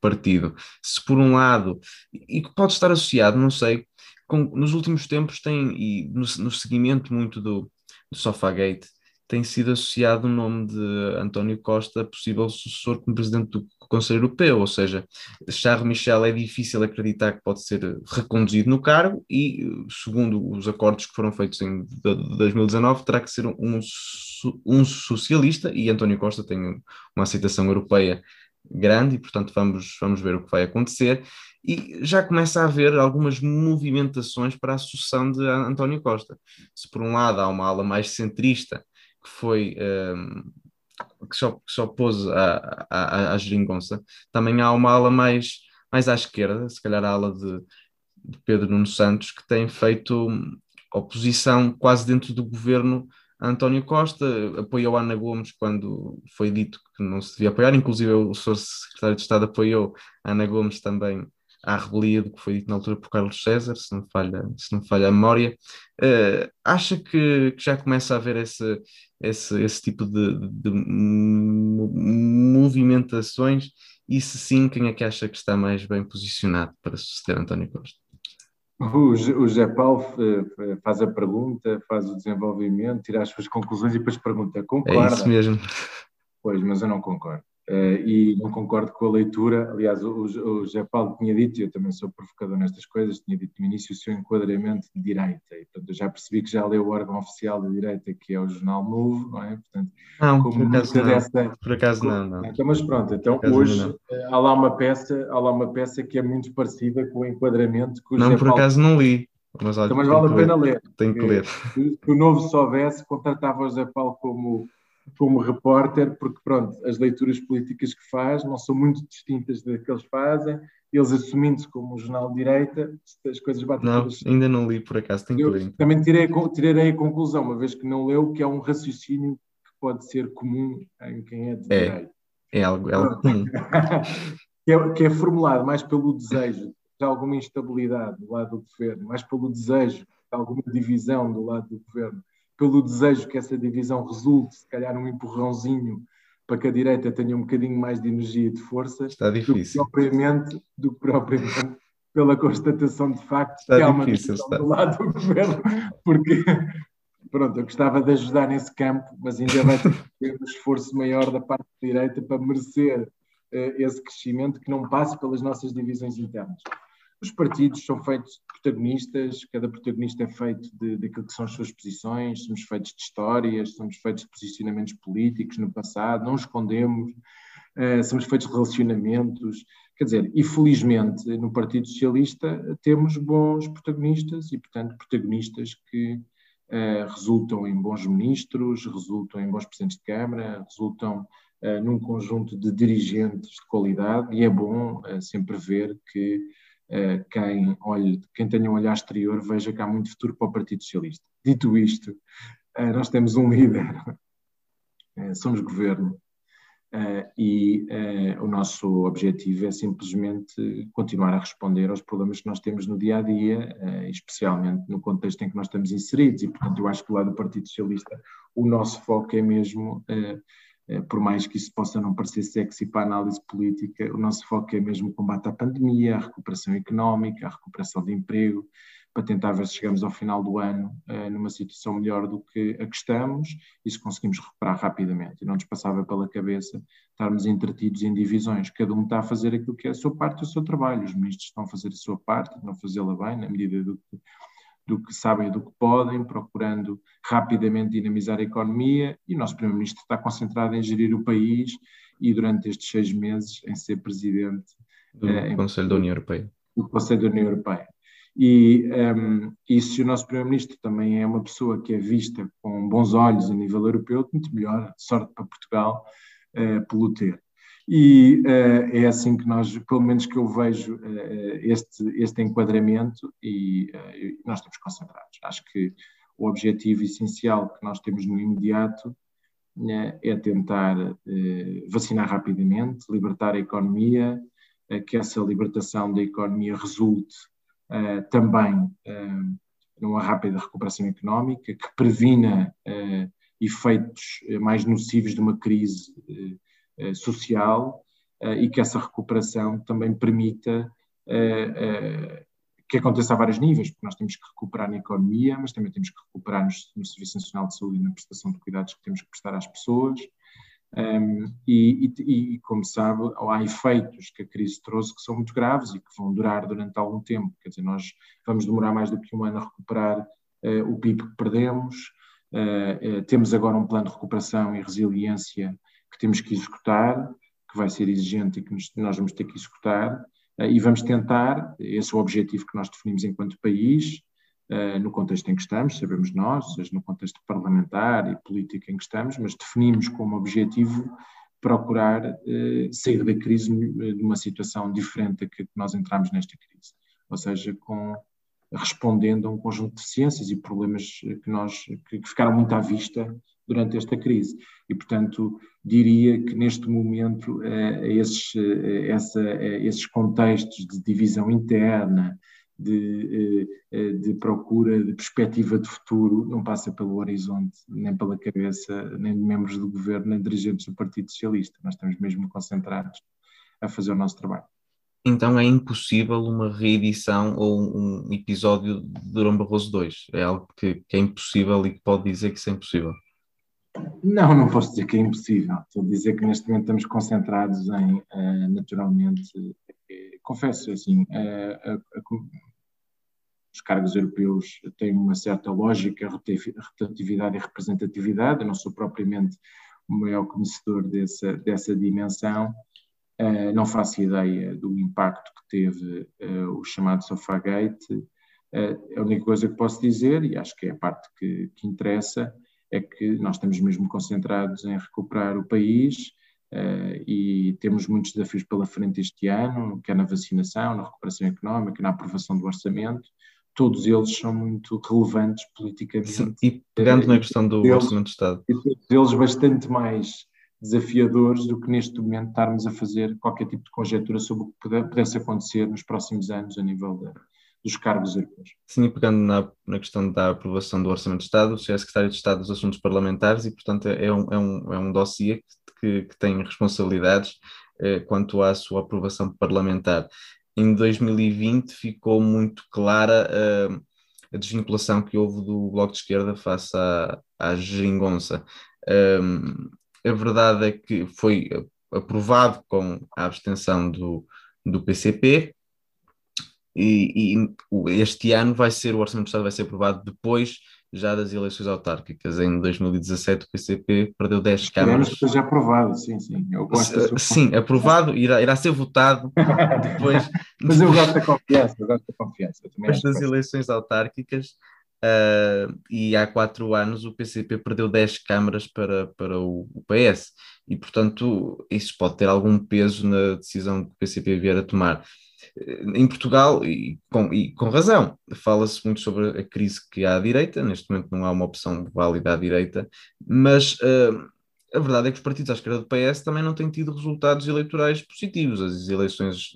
partido. Se por um lado, e que pode estar associado, não sei, com, nos últimos tempos tem, e no, no seguimento muito do, do Sofagate, tem sido associado o nome de António Costa, possível sucessor como presidente do Conselho Europeu, ou seja, Charles Michel é difícil acreditar que pode ser reconduzido no cargo e, segundo os acordos que foram feitos em 2019, terá que ser um, um socialista e António Costa tem uma aceitação europeia grande e, portanto, vamos, vamos ver o que vai acontecer. E já começa a haver algumas movimentações para a sucessão de António Costa. Se por um lado há uma ala mais centrista que foi um, que, só, que só pôs a, a, a geringonça, também há uma ala mais, mais à esquerda, se calhar a ala de, de Pedro Nuno Santos, que tem feito oposição quase dentro do governo António Costa apoiou Ana Gomes quando foi dito que não se devia apoiar, inclusive o Sr. Secretário de Estado apoiou Ana Gomes também à rebelia do que foi dito na altura por Carlos César, se não falha, se não falha a memória. Uh, acha que, que, já começa a haver esse, esse, esse tipo de, de, movimentações? E se sim, quem é que acha que está mais bem posicionado para suceder António Costa? O, o José Paulo eh, faz a pergunta, faz o desenvolvimento, tira as suas conclusões e depois pergunta: concorda? É isso mesmo. Pois, mas eu não concordo. Uh, e não concordo com a leitura. Aliás, o, o José Paulo tinha dito, e eu também sou provocador nestas coisas, tinha dito no início o seu enquadramento de direita. E, portanto, eu já percebi que já leu o órgão oficial da direita, que é o Jornal Novo, não é? Portanto, não, por acaso, não. Dessa, por acaso não, não. Então, mas pronto, então hoje eh, há lá, uma peça, há lá uma peça que é muito parecida com o enquadramento que o Não, José por acaso não li. Mas, olha, então, mas vale a pena ler. Tenho que ler. Se o Novo soubesse, contratava o José Paulo como como repórter, porque pronto, as leituras políticas que faz não são muito distintas das que eles fazem, eles assumindo-se como um jornal de direita, as coisas batem Não, todas. ainda não li por acaso, tenho que ler. Também tirei, tirei a conclusão, uma vez que não leu, que é um raciocínio que pode ser comum em quem é de é, direita. É algo, é algo comum. [laughs] que, é, que é formulado mais pelo desejo de alguma instabilidade do lado do governo, mais pelo desejo de alguma divisão do lado do governo, pelo desejo que essa divisão resulte, se calhar um empurrãozinho para que a direita tenha um bocadinho mais de energia e de força Está difícil. do que propriamente, do que propriamente pela constatação de facto Está que há uma difícil, está. do lado do governo, porque pronto, eu gostava de ajudar nesse campo, mas ainda vai ter um esforço maior da parte direita para merecer eh, esse crescimento que não passe pelas nossas divisões internas. Os partidos são feitos de protagonistas, cada protagonista é feito de, daquilo que são as suas posições, somos feitos de histórias, somos feitos de posicionamentos políticos no passado, não escondemos, eh, somos feitos de relacionamentos. Quer dizer, e felizmente no Partido Socialista temos bons protagonistas e, portanto, protagonistas que eh, resultam em bons ministros, resultam em bons presidentes de Câmara, resultam eh, num conjunto de dirigentes de qualidade e é bom sempre ver que quem, olhe, quem tenha um olhar exterior veja que há muito futuro para o Partido Socialista. Dito isto, eh, nós temos um líder, [laughs] eh, somos governo, eh, e eh, o nosso objetivo é simplesmente continuar a responder aos problemas que nós temos no dia a dia, eh, especialmente no contexto em que nós estamos inseridos. E, portanto, eu acho que lá do Partido Socialista o nosso foco é mesmo, eh, eh, por mais que isso possa não parecer sexy para a análise política, o nosso foco é mesmo o combate à pandemia, a recuperação económica, a recuperação de emprego, para tentar ver se chegamos ao final do ano eh, numa situação melhor do que a que estamos e se conseguimos recuperar rapidamente. E não nos passava pela cabeça estarmos entretidos em divisões. Cada um está a fazer aquilo que é a sua parte, o seu trabalho. Os ministros estão a fazer a sua parte, estão a fazê-la bem, na medida do que, do que sabem e do que podem, procurando rapidamente dinamizar a economia. E o nosso Primeiro-Ministro está concentrado em gerir o país e, durante estes seis meses, em ser presidente Do eh, em- Conselho da União Europeia. do Conselho da União Europeia. E, um, e se o nosso Primeiro-Ministro também é uma pessoa que é vista com bons olhos a nível europeu, muito melhor, sorte para Portugal eh, pelo ter. E eh, é assim que nós, pelo menos que eu vejo eh, este, este enquadramento e e nós estamos concentrados. Acho que o objetivo essencial que nós temos no imediato né, é tentar vacinar rapidamente, libertar a economia, que essa libertação da economia resulte também numa rápida recuperação económica, que previna efeitos mais nocivos de uma crise social eh, e que essa recuperação também permita eh, eh, que aconteça a vários níveis, porque nós temos que recuperar na economia, mas também temos que recuperar no, no Serviço Nacional de Saúde e na prestação de cuidados que temos que prestar às pessoas. Um, e, e, e, como sabe, há efeitos que a crise trouxe que são muito graves e que vão durar durante algum tempo. Quer dizer, nós vamos demorar mais do que um ano a recuperar uh, o PIB que perdemos. Uh, uh, temos agora um plano de recuperação e resiliência que temos que executar, que vai ser exigente e que nos, nós vamos ter que executar. e vamos tentar, esse é o objetivo que nós definimos enquanto país, Uh, no contexto em que estamos, sabemos nós, seja no contexto parlamentar e político em que estamos, mas definimos como objetivo procurar uh, sair da crise de uma situação diferente da que nós entramos nesta crise, ou seja, com, respondendo a um conjunto de ciências e problemas que, nós, que, ficaram muito à vista durante esta crise. E, portanto, diria que neste momento uh, esses, essa, esses contextos de divisão interna, de, de, procura de perspectiva de futuro não passa pelo horizonte, nem pela cabeça, nem de membros do governo, nem de dirigentes do Partido Socialista. Nós estamos mesmo concentrados a fazer o nosso trabalho. Então é impossível uma reedição ou um episódio de Durão Barroso 2? É algo que, que é impossível e que pode dizer que isso é impossível? Não, não posso dizer que é impossível. Estou a dizer que neste momento estamos concentrados em, uh, naturalmente, confesso, assim, a, os cargos europeus têm uma certa lógica, rotatividade e representatividade. Eu não sou propriamente o maior conhecedor dessa, dessa dimensão. Uh, não faço ideia do impacto que teve uh, o chamado Sofagate. Uh, a única coisa que posso dizer, e acho que é a parte que, que interessa, é que nós estamos mesmo concentrados em recuperar o país, e temos muitos desafios pela frente este ano, quer na vacinação, na recuperação económica, na aprovação do orçamento. Todos eles são muito relevantes politicamente. Sim, e pegando na questão do eles, orçamento de Estado. E todos eles bastante mais desafiadores do que neste momento estarmos a fazer qualquer tipo de conjectura sobre o que pudesse acontecer nos próximos anos a nível dos cargos europeus. Sim, e pegando na, na, questão da aprovação do Orçamento de Estado, o Sr. é Secretário de Estado dos Assuntos Parlamentares e, portanto, é um, é um, é um dossiê que, que, tem responsabilidades eh, quanto à sua aprovação parlamentar. em 2020 ficou muito clara uh, a desvinculação que houve do Bloco de Esquerda face à, à geringonça. Um, a verdade é que foi aprovado com a abstenção do, do PCP e, e, este ano vai ser, o Orçamento do Estado vai ser aprovado depois já das eleições autárquicas. Em 2017 o PCP perdeu 10 câmaras. que seja aprovado, sim, sim. Eu gosto sim, aprovado, irá, irá ser votado [laughs] depois. Mas eu gosto da confiança, eu gosto da confiança. Depois das eleições autárquicas, uh, e há quatro anos o PCP perdeu 10 câmaras para, para o, o PS. E, portanto, isso pode ter algum peso na decisão que o PCP vier a tomar. Em Portugal, e com, e com razão, fala-se muito sobre a crise que há à direita, neste momento não há uma opção válida à direita, mas uh, a verdade é que os partidos à esquerda do PS também não têm tido resultados eleitorais positivos. As eleições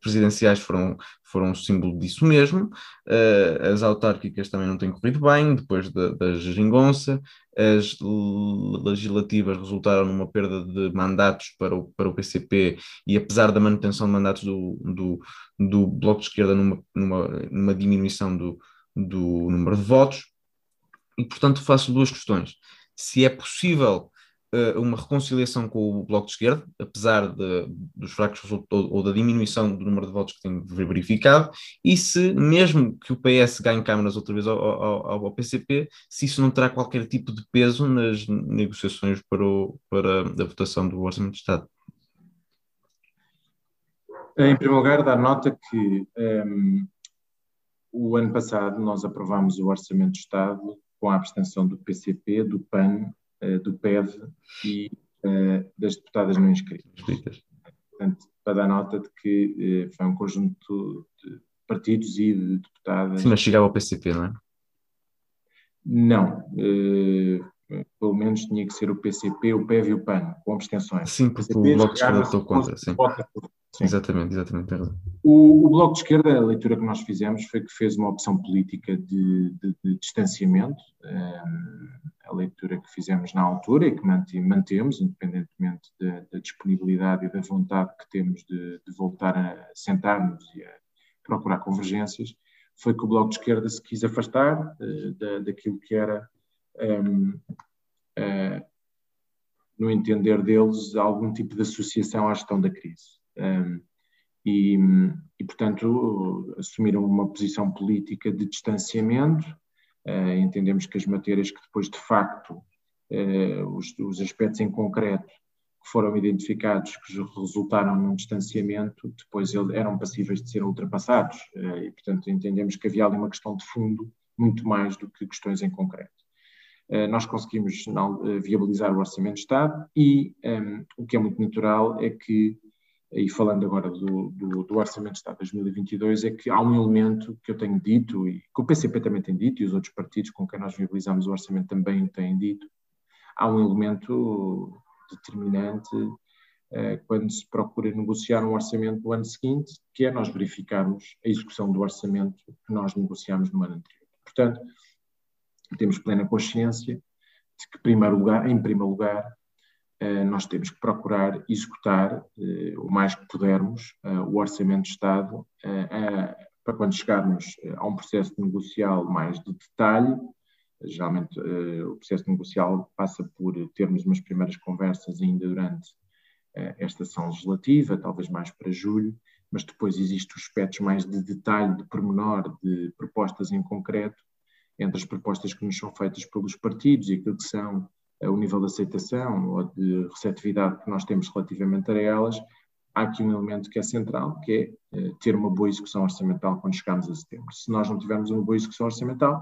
presidenciais foram, foram um símbolo disso mesmo, uh, as autárquicas também não têm corrido bem, depois da, da geringonça, as legislativas resultaram numa perda de mandatos para o, para o PCP e apesar da manutenção de mandatos do, do, do Bloco de Esquerda numa, numa, numa diminuição do, do número de votos, e portanto faço duas questões. Se é possível uma reconciliação com o Bloco de Esquerda, apesar de, dos fracos resultados ou da diminuição do número de votos que tem verificado, e se, mesmo que o PS ganhe câmaras outra vez ao, ao, ao, PCP, se isso não terá qualquer tipo de peso nas negociações para, o, para a votação do Orçamento de Estado. Em primeiro lugar, dar nota que um, ehm, o ano passado nós aprovámos o Orçamento de Estado com a abstenção do PCP, do PAN uh, do PEV e uh, das deputadas não inscritas. Portanto, para dar nota de que uh, foi um conjunto de partidos e de deputadas. Sim, mas chegava ao PCP, não é? Não. pelo menos tinha que ser o PCP, o PEV e o PAN, com abstenções. Sim, porque o, o Bloco de Esquerda estou contra. Sim. Sim. Exatamente, exatamente. O, o, Bloco de Esquerda, a leitura que nós fizemos foi que fez uma opção política de, de, de distanciamento. Um, a leitura que fizemos na altura e que mantemos, independentemente da, da disponibilidade e da vontade que temos de, de voltar a sentar-nos e a procurar convergências, foi que o Bloco de Esquerda se quis afastar uh, da, daquilo que era, um, uh, eh, no entender deles, algum tipo de associação à gestão da crise. E, e, portanto, assumiram uma posição política de distanciamento, Uh, entendemos que as matérias que depois, de facto, uh, os, os, aspectos em concreto que foram identificados, que resultaram num distanciamento, depois eram passíveis de ser ultrapassados. Uh, e, portanto, entendemos que havia ali uma questão de fundo muito mais do que questões em concreto. nós conseguimos viabilizar o Orçamento de Estado e um, o que é muito natural é que e falando agora do, do, do, Orçamento de Estado de 2022, é que há um elemento que eu tenho dito, e que o PCP também tem dito, e os outros partidos com quem nós viabilizamos o orçamento também têm dito, há um elemento determinante eh, quando se procura negociar um orçamento no ano seguinte, que é nós verificarmos a execução do orçamento que nós negociamos no ano anterior. Portanto, temos plena consciência de que, primeiro lugar, em primeiro lugar, nós temos que procurar executar eh, o mais que pudermos eh, o Orçamento de Estado para quando chegarmos a um processo negocial mais de detalhe. Geralmente o processo negocial passa por termos umas primeiras conversas ainda durante esta ação legislativa, talvez mais para julho, mas depois existem os aspectos mais de detalhe, de pormenor, de propostas em concreto, entre as propostas que nos são feitas pelos partidos e aquilo que são o nível de aceitação ou de receptividade que nós temos relativamente a elas, há aqui um elemento que é central, que é eh, ter uma boa execução orçamental quando chegamos a setembro. Se nós não tivermos uma boa execução orçamental,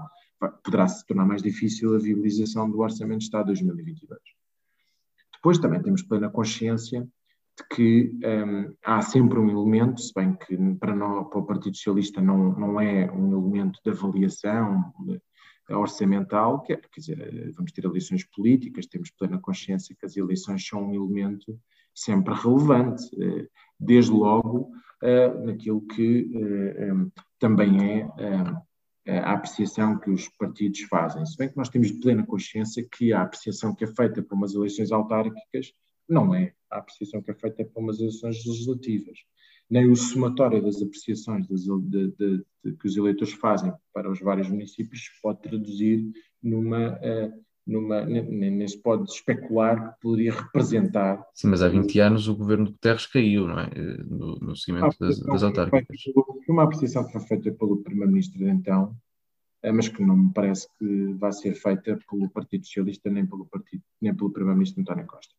poderá se tornar mais difícil a viabilização do Orçamento de Estado 2022. Depois também temos plena consciência de que um, ehm, há sempre um elemento, se bem que para, nós, para o Partido Socialista não, não é um elemento de avaliação, orçamental, que é, quer dizer, vamos ter eleições políticas, temos plena consciência que as eleições são um elemento sempre relevante, eh, desde logo eh, naquilo que eh, também é a apreciação que os partidos fazem. Se bem que nós temos plena consciência que a apreciação que é feita para umas eleições autárquicas não é a apreciação que é feita para umas eleições legislativas. Nem o somatório das apreciações das, de, de, de, que os eleitores fazem para os vários municípios pode traduzir numa. Uh, numa, nem, se pode especular que poderia representar. Sim, mas há 20 anos o governo de Guterres caiu, não é? No, no seguimento das, das autárquicas. Uma apreciação que foi feita pelo Primeiro-Ministro de então, eh, mas que não me parece que vá ser feita pelo Partido Socialista nem pelo, partido, nem pelo Primeiro-Ministro António Costa.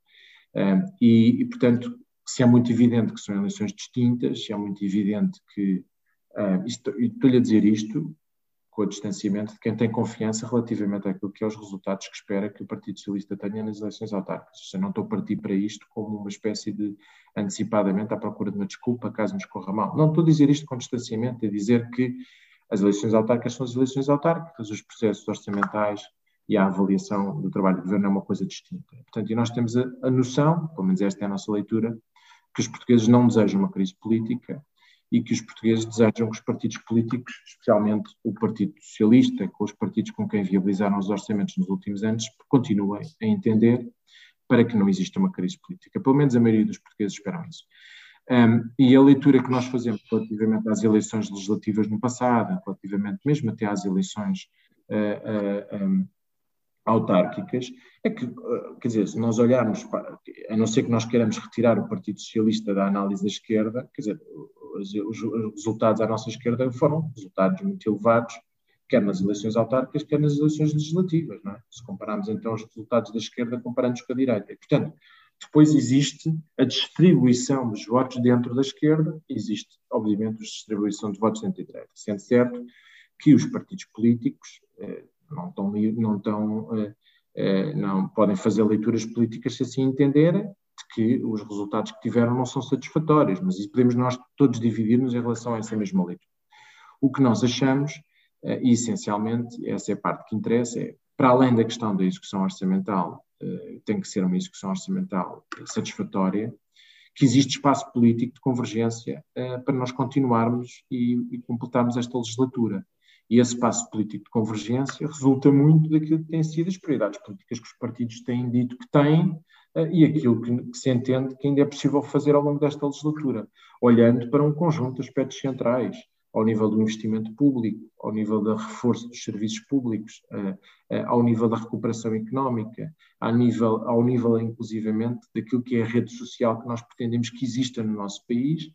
Eh, e, e, portanto, se é muito evidente que são eleições distintas, se é muito evidente que. Uh, Estou-lhe a dizer isto com o distanciamento de quem tem confiança relativamente àquilo que é os resultados que espera que o Partido Socialista tenha nas eleições autárquicas. Eu não estou a partir para isto como uma espécie de antecipadamente à procura de uma desculpa caso nos corra mal. Não estou a dizer isto com distanciamento, é dizer que as eleições autárquicas são as eleições autárquicas, os processos orçamentais e a avaliação do trabalho do governo é uma coisa distinta. Portanto, e nós temos a, a noção, pelo menos esta é a nossa leitura, que os portugueses não desejam uma crise política e que os portugueses desejam que os partidos políticos, especialmente o Partido Socialista, com os partidos com quem viabilizaram os orçamentos nos últimos anos, continuem a entender para que não exista uma crise política. Pelo menos a maioria dos portugueses esperam isso. Um, e a leitura que nós fazemos relativamente às eleições legislativas no passado, relativamente mesmo até às eleições uh, uh, um, autárquicas, é que, uh, quer dizer, se nós olharmos, para, a não ser que nós queiramos retirar o Partido Socialista da análise da esquerda, quer dizer, os, os resultados à nossa esquerda foram resultados muito elevados, quer nas eleições autárquicas, quer nas eleições legislativas. É? Se compararmos então os resultados da esquerda comparando-os com a direita. Portanto, depois existe a distribuição dos votos dentro da esquerda, existe, obviamente, a distribuição de votos dentro da direita. Sendo certo que os partidos políticos eh, não, estão, não, estão, eh, eh, não podem fazer leituras políticas se assim entenderem, que os resultados que tiveram não são satisfatórios, mas isso podemos nós todos dividir-nos em relação a essa mesma leitura. O que nós achamos, eh, e essencialmente, essa é a parte que interessa, é, para além da questão da execução orçamental, eh, tem que ser uma execução orçamental satisfatória, que existe espaço político de convergência eh, para nós continuarmos e, e completarmos esta legislatura. E esse espaço político de convergência resulta muito daquilo que têm sido as prioridades políticas que os partidos têm dito que têm eh, e aquilo que, se entende que ainda é possível fazer ao longo desta legislatura, olhando para um conjunto de aspectos centrais, ao nível do investimento público, ao nível do reforço dos serviços públicos, uh, uh, ao nível da recuperação económica, ao nível, ao nível inclusivamente daquilo que é a rede social que nós pretendemos que exista no nosso país,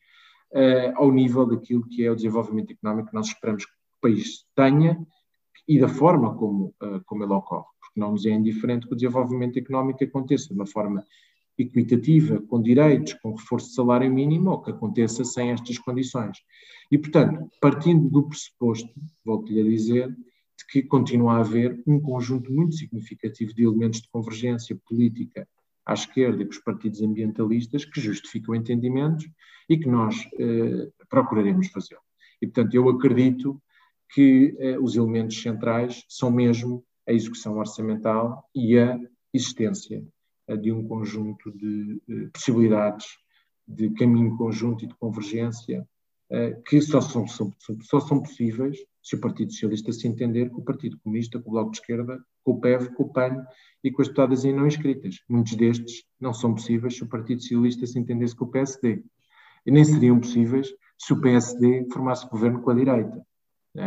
ao nível daquilo que é o desenvolvimento económico que nós esperamos que país tenha e da forma como, como ele ocorre porque não nos é indiferente que o desenvolvimento económico aconteça de uma forma equitativa, com direitos, com reforço de salário mínimo, ou que aconteça sem estas condições. E, portanto, partindo do pressuposto, volto-lhe a dizer, de que continua a haver um conjunto muito significativo de elementos de convergência política à esquerda e com os partidos ambientalistas que justificam entendimentos e que nós eh, procuraremos fazer. E, portanto, eu acredito que eh, os elementos centrais são mesmo a execução orçamental e a existência eh, de um conjunto de eh, possibilidades de caminho conjunto e de convergência eh, que só são, só são possíveis se o Partido Socialista se entender com o Partido Comunista, com o Bloco de Esquerda, com o PEV, com o PAN e com as deputadas ainda não inscritas. Muitos destes não são possíveis se o Partido Socialista se entendesse com o PSD. E nem seriam possíveis se o PSD formasse governo com a direita.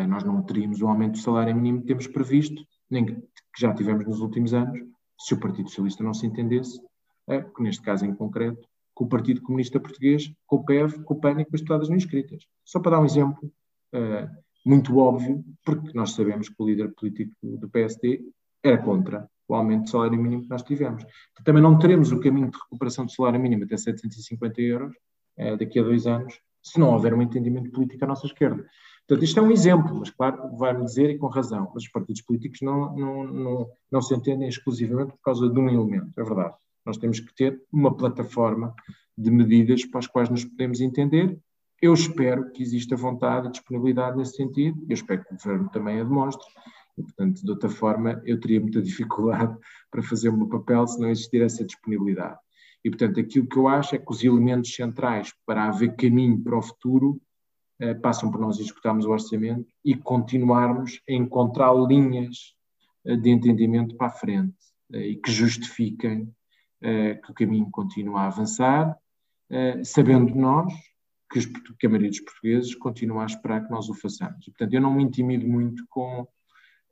Nós não teríamos o aumento do salário mínimo que temos previsto nem que já tivemos nos últimos anos, se o Partido Socialista não se entendesse, é, que neste caso em concreto, com o Partido Comunista Português, com o PEV, com o PAN e com as deputadas não inscritas. Só para dar um exemplo uh, muito óbvio, porque nós sabemos que o líder político do PSD era contra o aumento do salário mínimo que nós tivemos. Também não teremos o caminho de recuperação do salário mínimo até 750 euros daqui a dois anos, se não houver um entendimento político à nossa esquerda. Portanto, isto é um exemplo, mas claro, vai-me dizer e com razão, mas os partidos políticos não, não, não, não se entendem exclusivamente por causa de um elemento, é verdade. Nós temos que ter uma plataforma de medidas para as quais nos podemos entender. Eu espero que exista vontade e disponibilidade nesse sentido, eu espero que o Governo também a demonstre, e, portanto, de outra forma, eu teria muita [laughs] dificuldade para fazer o meu papel se não existir essa disponibilidade. E, portanto, aquilo que eu acho é que os elementos centrais para haver caminho para o futuro passam por nós executarmos o orçamento e continuarmos a encontrar linhas eh, de entendimento para a frente eh, e que justifiquem que o caminho continua a avançar, sabendo nós que, os, que a maioria dos portugueses continua a esperar que nós o façamos. E, portanto, eu não me intimido muito com,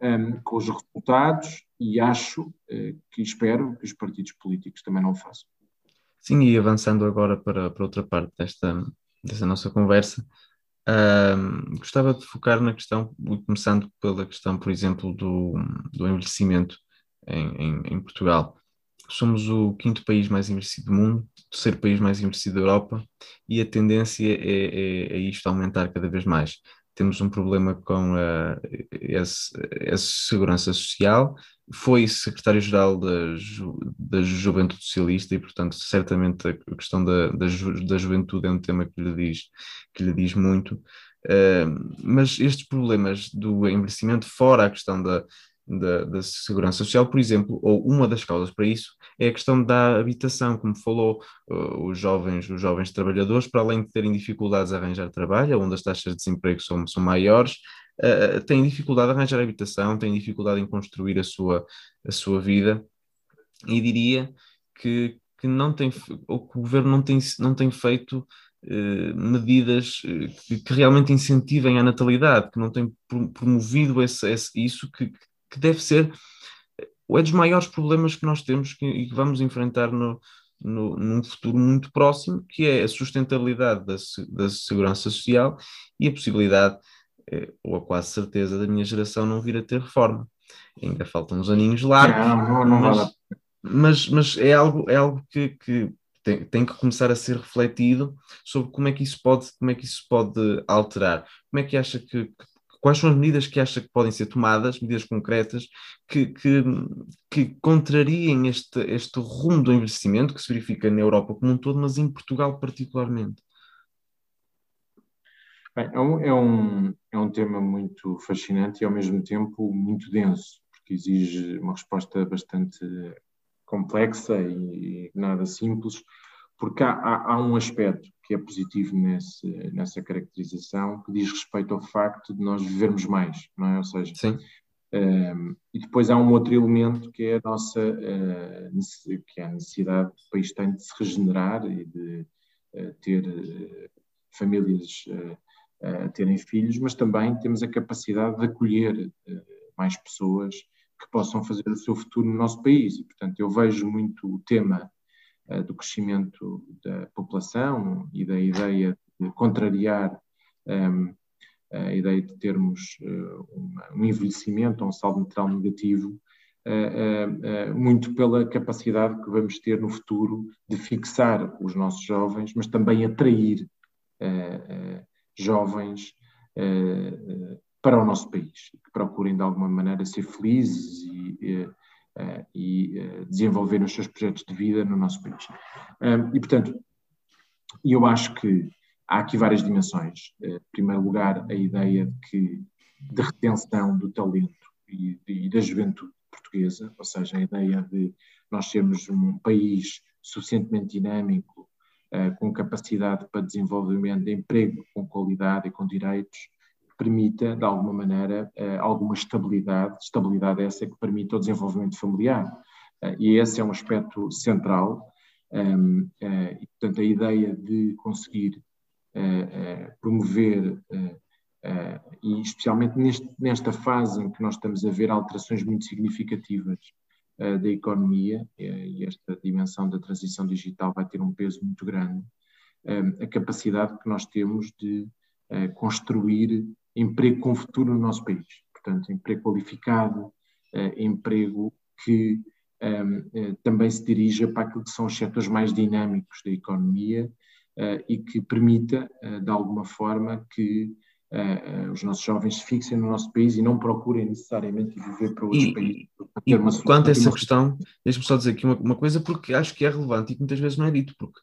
um, com os resultados e acho que espero que os partidos políticos também não o façam. Sim, e avançando agora para, para outra parte desta, desta nossa conversa, gostava de focar na questão, começando pela questão, por exemplo, do, do envelhecimento em, em, em Portugal. Somos o quinto país mais envelhecido do mundo, terceiro país mais envelhecido da Europa, e a tendência é, é, é isto aumentar cada vez mais temos um problema com a, essa segurança social. Foi secretário-geral da, Ju, da Juventude Socialista e, portanto, certamente a questão da, da, ju, da juventude é um tema que lhe diz, que lhe diz muito. Uh, mas estes problemas do envelhecimento, fora a questão da, da, da, segurança social, por exemplo, ou uma das causas para isso é a questão da habitação, como falou, uh, os jovens, os jovens trabalhadores, para além de terem dificuldades a arranjar trabalho, onde as taxas de desemprego são, são maiores, uh, têm dificuldade a arranjar habitação, têm dificuldade em construir a sua, a sua vida, e diria que, que não tem, ou que o governo não tem, não tem feito uh, medidas que, que, realmente incentivem a natalidade, que não tem promovido esse, esse, isso que, que deve ser é dos maiores problemas que nós temos que, e que vamos enfrentar no, no, num futuro muito próximo, que é a sustentabilidade da, da segurança social e a possibilidade, é, ou a quase certeza, da minha geração não vir a ter reforma. Ainda faltam uns aninhos largos, não, não, não mas, mas, mas, é algo, é algo que, que tem, tem, que começar a ser refletido sobre como é que isso pode, como é que isso pode alterar. Como é que acha que, que Quais são as medidas que acha que podem ser tomadas, medidas concretas, que, que, que contrariem este, este rumo do investimento que se verifica na Europa como um todo, mas em Portugal particularmente? Bem, é, um, é, um, é um tema muito fascinante e ao mesmo tempo muito denso, porque exige uma resposta bastante complexa e, e nada simples, porque há, há, há, um aspecto que é positivo nesse, nessa caracterização que diz respeito ao facto de nós vivermos mais, não é? Ou seja. Um, ehm, e depois há um outro elemento que é a nossa uh, que é a necessidade que o país tem de se regenerar e de uh, ter uh, famílias a terem filhos, mas também temos a capacidade de acolher mais pessoas que possam fazer o seu futuro no nosso país. E, portanto, eu vejo muito o tema do crescimento da população e da ideia de contrariar um, ehm, a ideia de termos uh, um envelhecimento, um saldo natural negativo, uh, muito pela capacidade que vamos ter no futuro de fixar os nossos jovens, mas também atrair jovens para o nosso país, que procurem de alguma maneira ser felizes e e uh, desenvolver os seus projetos de vida no nosso país. e, portanto, eu acho que há aqui várias dimensões. Uh, em primeiro lugar, a ideia de que de retenção do talento e, de, e da juventude portuguesa, ou seja, a ideia de nós sermos um país suficientemente dinâmico, com capacidade para desenvolvimento de emprego com qualidade e com direitos, permita, de alguma maneira, eh, alguma estabilidade, estabilidade essa que permita o desenvolvimento familiar. Eh, e esse é um aspecto central. Ehm, eh, e, portanto, a ideia de conseguir promover, e especialmente nesta fase em que nós estamos a ver alterações muito significativas da economia, e esta dimensão da transição digital vai ter um peso muito grande, ehm, a capacidade que nós temos de construir emprego com futuro no nosso país. Portanto, emprego qualificado, uh, emprego que ehm, eh, também se dirija para aquilo que são os setores mais dinâmicos da economia uh, e que permita, de alguma forma, que os nossos jovens se fixem no nosso país e não procurem necessariamente viver para outros e, países. E quanto a essa questão, deixe-me só dizer aqui uma, uma coisa, porque acho que é relevante e que muitas vezes não é dito, porque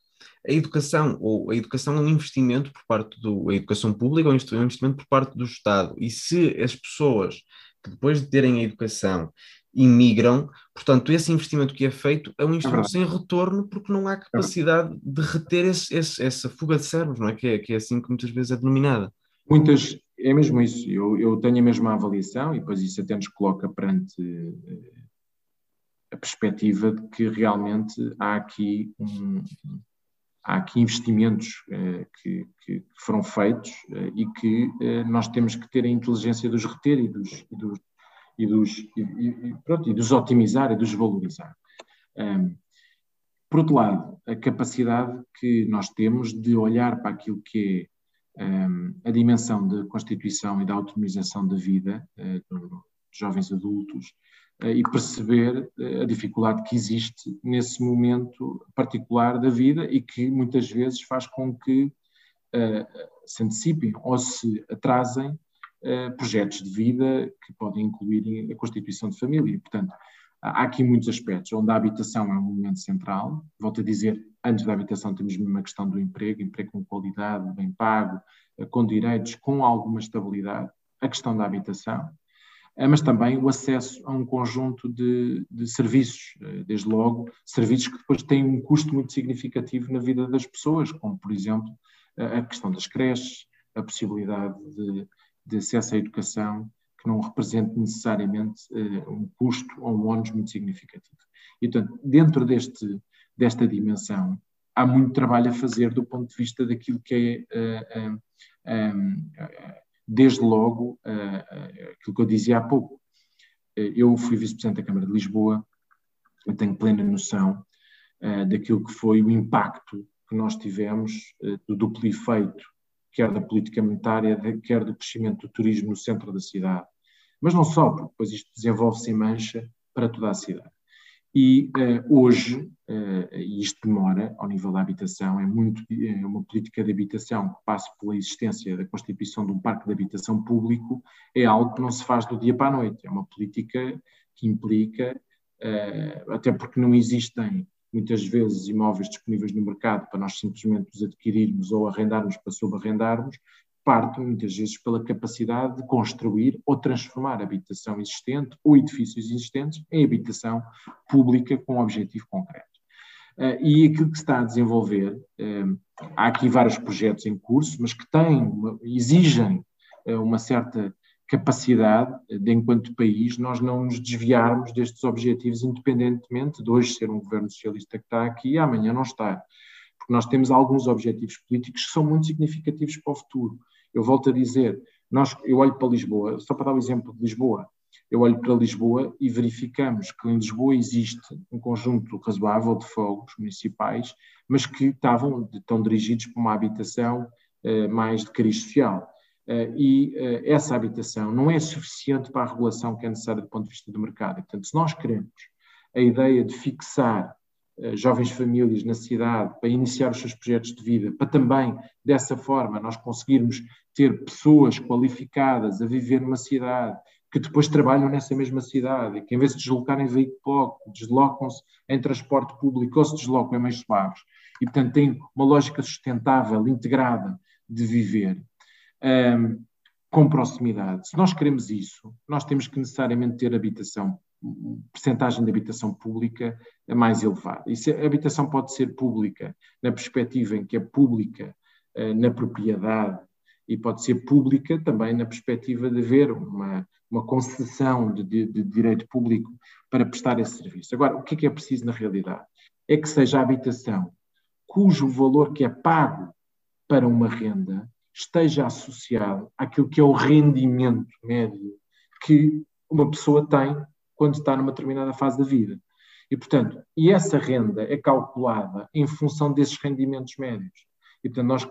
a educação, ou a educação é um investimento por parte do, a educação pública é um investimento por parte do Estado, e se as pessoas que depois de terem a educação imigram, portanto, esse investimento que é feito é um investimento é sem retorno porque não há capacidade é de reter esse, esse, essa fuga de cérebros, não é? Que, é? que é assim que muitas vezes é denominada. Muitas, é mesmo isso, eu, eu tenho a mesma avaliação e depois isso até nos coloca perante eh, a perspectiva de que realmente há aqui um, há aqui investimentos que, que, foram feitos e que nós temos que ter a inteligência de os reter e dos, e dos, e dos, e, pronto, e dos otimizar e dos valorizar. Por outro lado, a capacidade que nós temos de olhar para aquilo que é a dimensão da constituição e da autonomização da vida dos jovens adultos e perceber uh, a dificuldade que existe nesse momento particular da vida e que muitas vezes faz com que se antecipem ou se atrasem projetos de vida que podem incluir a constituição de família. Portanto, Há aqui muitos aspectos, onde a habitação é um momento central. Volto a dizer, antes da habitação temos mesmo a questão do emprego, emprego com qualidade, bem pago, eh, com direitos, com alguma estabilidade. A questão da habitação, eh, mas também o acesso a um conjunto de, de, serviços, eh, desde logo, serviços que depois têm um custo muito significativo na vida das pessoas, como, por exemplo, a questão das creches, a possibilidade de, de acesso à educação, que não represente necessariamente uh, um custo ou um ónus muito significativo. E, portanto, dentro deste, desta dimensão, há muito trabalho a fazer do ponto de vista daquilo que é, uh, desde logo, aquilo que eu dizia há pouco. eu fui vice-presidente da Câmara de Lisboa, eu tenho plena noção daquilo que foi o impacto que nós tivemos do duplo efeito quer da política monetária, quer do crescimento do turismo no centro da cidade. Mas não só, porque depois isto desenvolve-se em mancha para toda a cidade. E uh, hoje, uh, isto demora ao nível da habitação, é, muito, é uma política de habitação que passa pela existência da constituição de um parque de habitação público, é algo que não se faz do dia para a noite. É uma política que implica, uh, até porque não existem muitas vezes imóveis disponíveis no mercado para nós simplesmente os adquirirmos ou arrendarmos para subarrendarmos, parte muitas vezes pela capacidade de construir ou transformar habitação existente ou edifícios existentes em habitação pública com um objetivo concreto. Uh, e aquilo que se está a desenvolver, uh, há aqui vários projetos em curso, mas que têm, uma, exigem uh, uma certa capacidade de, enquanto país, nós não nos desviarmos destes objetivos, independentemente de hoje ser um governo socialista que está aqui e amanhã não estar. Porque nós temos alguns objetivos políticos que são muito significativos para o futuro. Eu volto a dizer, nós, eu olho para Lisboa, só para dar o exemplo de Lisboa, eu olho para Lisboa e verificamos que em Lisboa existe um conjunto razoável de fogos municipais, mas que estavam, estão dirigidos para uma habitação uh, mais de cariz social. Uh, e uh, essa habitação não é suficiente para a regulação que é necessária do ponto de vista do mercado. E, portanto, se nós queremos a ideia de fixar jovens famílias na cidade para iniciar os seus projetos de vida, para também, dessa forma, nós conseguirmos ter pessoas qualificadas a viver numa cidade, que depois trabalham nessa mesma cidade e que, em vez de deslocarem em veículo deslocam-se em transporte público ou se deslocam em meios suaves. E, portanto, têm uma lógica sustentável, integrada de viver um, com proximidade. Se nós queremos isso, nós temos que necessariamente ter habitação, percentagem de habitação pública mais elevada. E se a habitação pode ser pública na perspectiva em que é pública uh, na propriedade e pode ser pública também na perspectiva de haver uma, uma concessão de, de, de direito público para prestar esse serviço. Agora, o que é que é preciso na realidade? É que seja a habitação cujo valor que é pago para uma renda esteja associado àquilo que é o rendimento médio que uma pessoa tem quando está numa determinada fase da vida. E, portanto, e essa renda é calculada em função desses rendimentos médios. E, portanto, nós,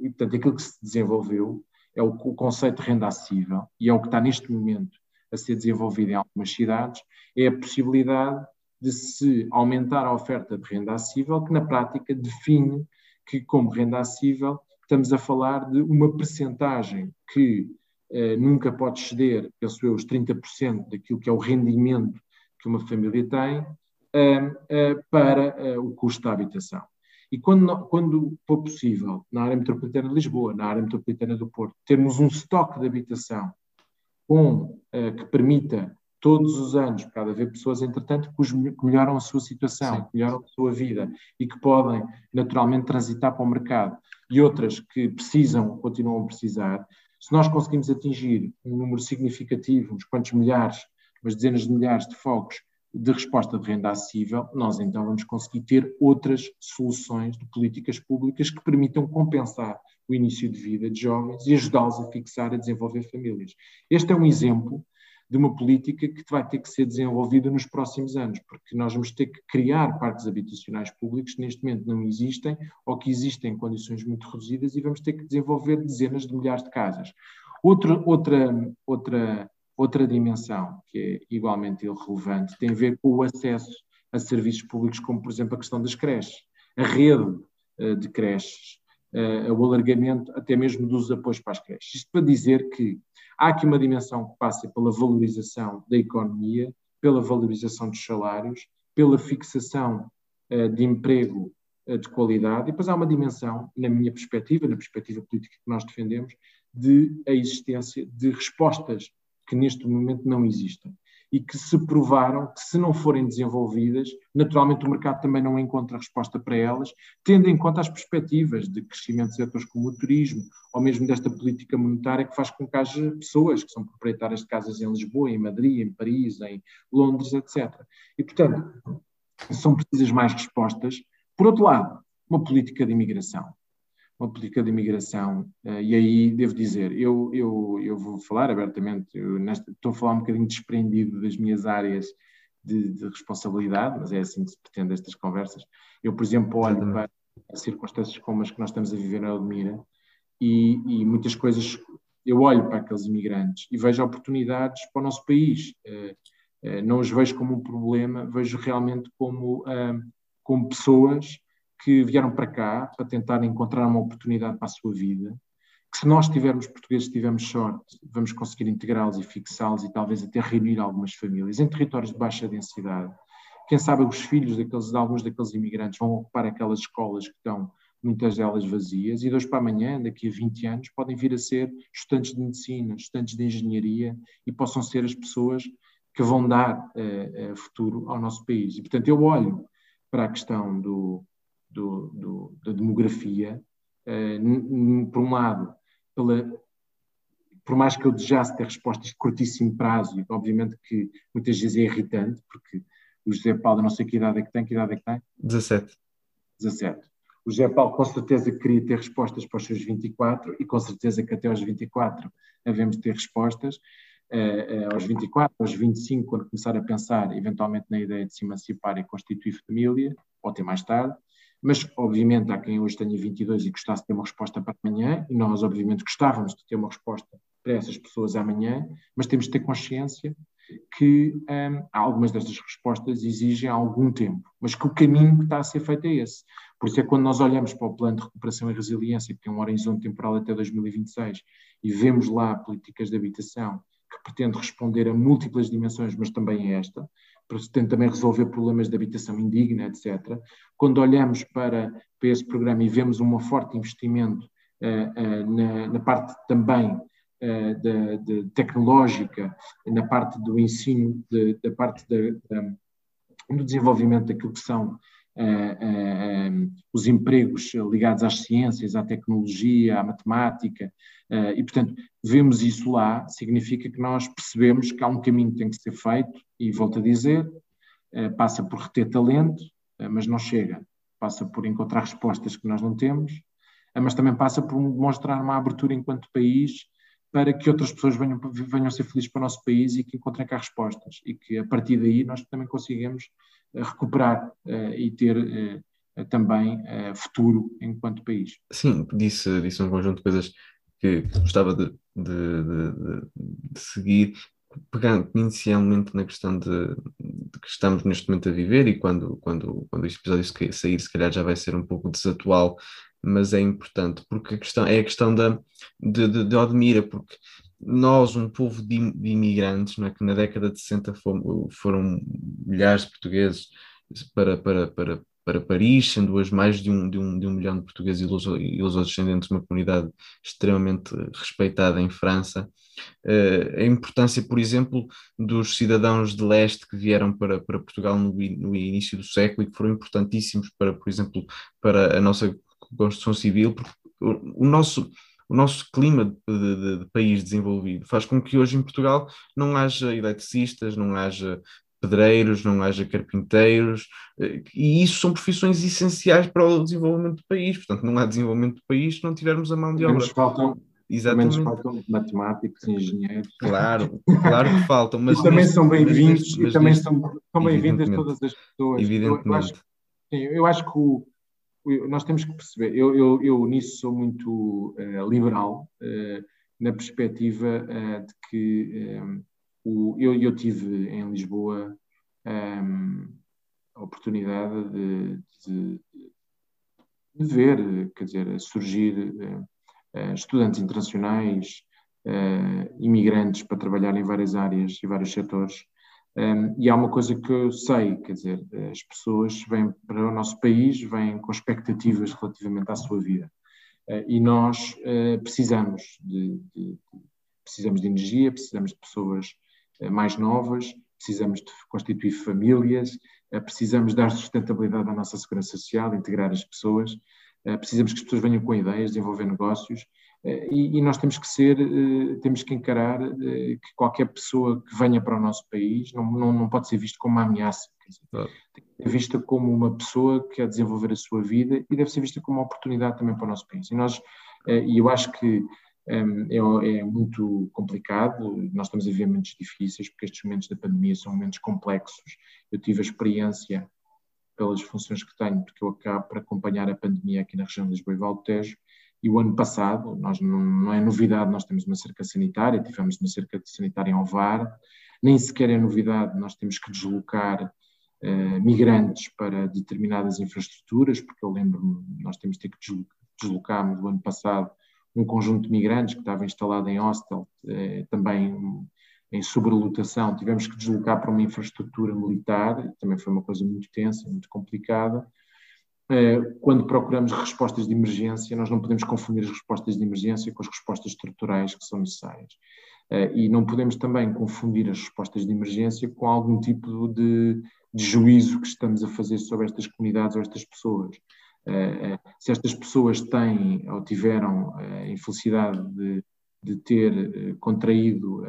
e, portanto aquilo que se desenvolveu é o, o, conceito de renda acessível, e é o que está neste momento a ser desenvolvido em algumas cidades, é a possibilidade de se aumentar a oferta de renda acessível, que na prática define que, como renda acessível, estamos a falar de uma percentagem que nunca pode exceder, penso eu, os 30% daquilo que é o rendimento que uma família tem eh, eh, para eh, o custo da habitação. E quando, quando for possível, na área metropolitana de Lisboa, na área metropolitana do Porto, termos um estoque de habitação com, que permita todos os anos, porque há de haver pessoas, entretanto, que melhoram a sua situação, Sim. que melhoram a sua vida e que podem naturalmente transitar para o mercado, e outras que precisam, continuam a precisar, se nós conseguimos atingir um número significativo, uns quantos milhares, umas dezenas de milhares de fogos de resposta de renda acessível, nós então vamos conseguir ter outras soluções de políticas públicas que permitam compensar o início de vida de jovens e ajudá-los a fixar, a desenvolver famílias. Este é um exemplo de uma política que vai ter que ser desenvolvida nos próximos anos, porque nós vamos ter que criar parques habitacionais públicos que neste momento não existem ou que existem em condições muito reduzidas e vamos ter que desenvolver dezenas de milhares de casas. Outra, outra, outra, outra dimensão que é igualmente irrelevante tem a ver com o acesso a serviços públicos, como por exemplo a questão das creches, a rede uh, de creches, uh, o alargamento até mesmo dos apoios para as creches. Isto para dizer que Há aqui uma dimensão que passa pela valorização da economia, pela valorização dos salários, pela fixação uh, de emprego uh, de qualidade, e depois há uma dimensão, na minha perspectiva, na perspectiva política que nós defendemos, de a existência de respostas que neste momento não existem e que se provaram que, se não forem desenvolvidas, naturalmente o mercado também não encontra resposta para elas, tendo em conta as perspectivas de crescimento de setores como o turismo, ou mesmo desta política monetária que faz com que haja pessoas que são proprietárias de casas em Lisboa, em Madrid, em Paris, em Londres, etc. E, portanto, são precisas mais respostas. Por outro lado, uma política de imigração uma política de imigração, uh, e aí devo dizer, eu, eu, eu vou falar abertamente, nesta, estou a falar um bocadinho desprendido das minhas áreas de, de, responsabilidade, mas é assim que se pretende estas conversas. Eu, por exemplo, olho para circunstâncias como as que nós estamos a viver na Admira e, e muitas coisas, eu olho para aqueles imigrantes e vejo oportunidades para o nosso país. Uh, uh, não os vejo como um problema, vejo realmente como, como pessoas que vieram para cá para tentar encontrar uma oportunidade para a sua vida, que se nós tivermos portugueses, tivermos sorte, vamos conseguir integrá-los e fixá-los e talvez até reunir algumas famílias em territórios de baixa densidade. Quem sabe os filhos daqueles, de alguns daqueles imigrantes vão ocupar aquelas escolas que estão, muitas delas vazias, e de hoje para amanhã, daqui a 20 anos, podem vir a ser estudantes de medicina, estudantes de engenharia e possam ser as pessoas que vão dar uh, uh, futuro ao nosso país. E, portanto, eu olho para a questão do, do, do, da demografia, uh, por um lado, pela, por mais que eu desejasse ter respostas de curtíssimo prazo, e obviamente que muitas vezes é irritante, porque o José Paulo, não sei que idade é que tem, que idade é que tem? 17. 17. O José Paulo com certeza queria ter respostas para os seus 24 e com certeza que até aos 24 havemos de ter respostas. Uh, uh, aos 24, aos 25, quando começar a pensar eventualmente na ideia de se emancipar e constituir família, ou até mais tarde, mas, obviamente, há quem hoje tenha 22 e gostasse de ter uma resposta para amanhã, e nós, obviamente, gostávamos de ter uma resposta para essas pessoas amanhã, mas temos de ter consciência que hum, algumas destas respostas exigem algum tempo, mas que o caminho que está a ser feito é esse. Por isso é que quando nós olhamos para o plano de recuperação e resiliência, que tem um horizonte temporal até 2026, e vemos lá políticas de habitação que pretende responder a múltiplas dimensões, mas também a esta, pretende também resolver problemas de habitação indigna, etc. Quando olhamos para, para esse programa e vemos um forte investimento uh, uh, na, na, parte também uh, de, de tecnológica, na parte do ensino, de, da parte de, do desenvolvimento daquilo que são os empregos ligados às ciências, à tecnologia, à matemática, e, portanto, vemos isso lá, significa que nós percebemos que há um caminho que tem que ser feito, e volto a dizer, passa por reter talento, mas não chega, passa por encontrar respostas que nós não temos, mas também passa por demonstrar uma abertura enquanto país para que outras pessoas venham, venham ser felizes para o nosso país e que encontrem cá respostas e que a partir daí nós também consigamos recuperar e ter também futuro enquanto país. Sim, disse, disse um conjunto de coisas que gostava de, de, de, de, seguir, pegando inicialmente na questão de, que estamos neste momento a viver e quando, quando, quando este episódio sair, se calhar já vai ser um pouco desatual, mas é importante, porque a questão é a questão da, de, de, de Odmira, porque nós, um povo de, de imigrantes, não é, que na década de 60 foram, foram milhares de portugueses para, para, para, para Paris, sendo hoje mais de um, de um, de um milhão de portugueses e descendentes de uma comunidade extremamente respeitada em França. Uh, a importância, por exemplo, dos cidadãos de leste que vieram para, para Portugal no, no início do século e que foram importantíssimos para, por exemplo, para a nossa construção civil, porque o, o nosso o nosso clima de, de, de, país desenvolvido faz com que hoje em Portugal não haja eletricistas, não haja pedreiros, não haja carpinteiros, e isso são profissões essenciais para o desenvolvimento do país. Portanto, não há desenvolvimento do país se não tivermos a mão de obra. Faltam, Exatamente. Faltam matemáticos, engenheiros. Claro, claro que faltam. Mas e também são bem-vindos, e também são, são bem-vindas todas as pessoas. Evidentemente. Eu, eu, acho, sim, eu acho que o, nós temos que perceber, eu, eu, eu nisso sou muito uh, liberal, uh, na perspectiva uh, de que um, o, eu, eu tive em Lisboa um, a oportunidade de, de, de, ver, quer dizer, surgir uh, estudantes internacionais, uh, imigrantes para trabalhar em várias áreas e vários setores. Um, e há uma coisa que eu sei, quer dizer, as pessoas vêm para o nosso país, vêm com expectativas relativamente à sua vida. Uh, e nós precisamos de, de, precisamos de energia, precisamos de pessoas mais novas, precisamos de constituir famílias, precisamos dar sustentabilidade à nossa segurança social, integrar as pessoas eh, precisamos que as pessoas venham com ideias, desenvolver negócios, eh, e, nós temos que ser, eh, temos que encarar que qualquer pessoa que venha para o nosso país não, não, não pode ser visto como uma ameaça, dizer, tem que ser vista como uma pessoa que quer desenvolver a sua vida e deve ser vista como uma oportunidade também para o nosso país. E nós, e eu acho que é, é, muito complicado, nós estamos a viver momentos difíceis, porque estes momentos da pandemia são momentos complexos. Eu tive a experiência pelas funções que tenho, porque eu acabo por acompanhar a pandemia aqui na região de Lisboa e Valdo Tejo, e o ano passado, nós não, não, é novidade, nós temos uma cerca sanitária, tivemos uma cerca sanitária em Alvar, nem sequer é novidade, nós temos que deslocar uh, migrantes para determinadas infraestruturas, porque eu lembro-me, nós temos que deslocar, deslocar no ano passado um conjunto de migrantes que estava instalado em hostel, uh, também em sobrelotação, tivemos que deslocar para uma infraestrutura militar, também foi uma coisa muito tensa, muito complicada. Eh, quando procuramos respostas de emergência, nós não podemos confundir as respostas de emergência com as respostas estruturais que são necessárias. Eh, e não podemos também confundir as respostas de emergência com algum tipo de, de juízo que estamos a fazer sobre estas comunidades ou estas pessoas. Eh, se estas pessoas têm ou tiveram a infelicidade de, de ter contraído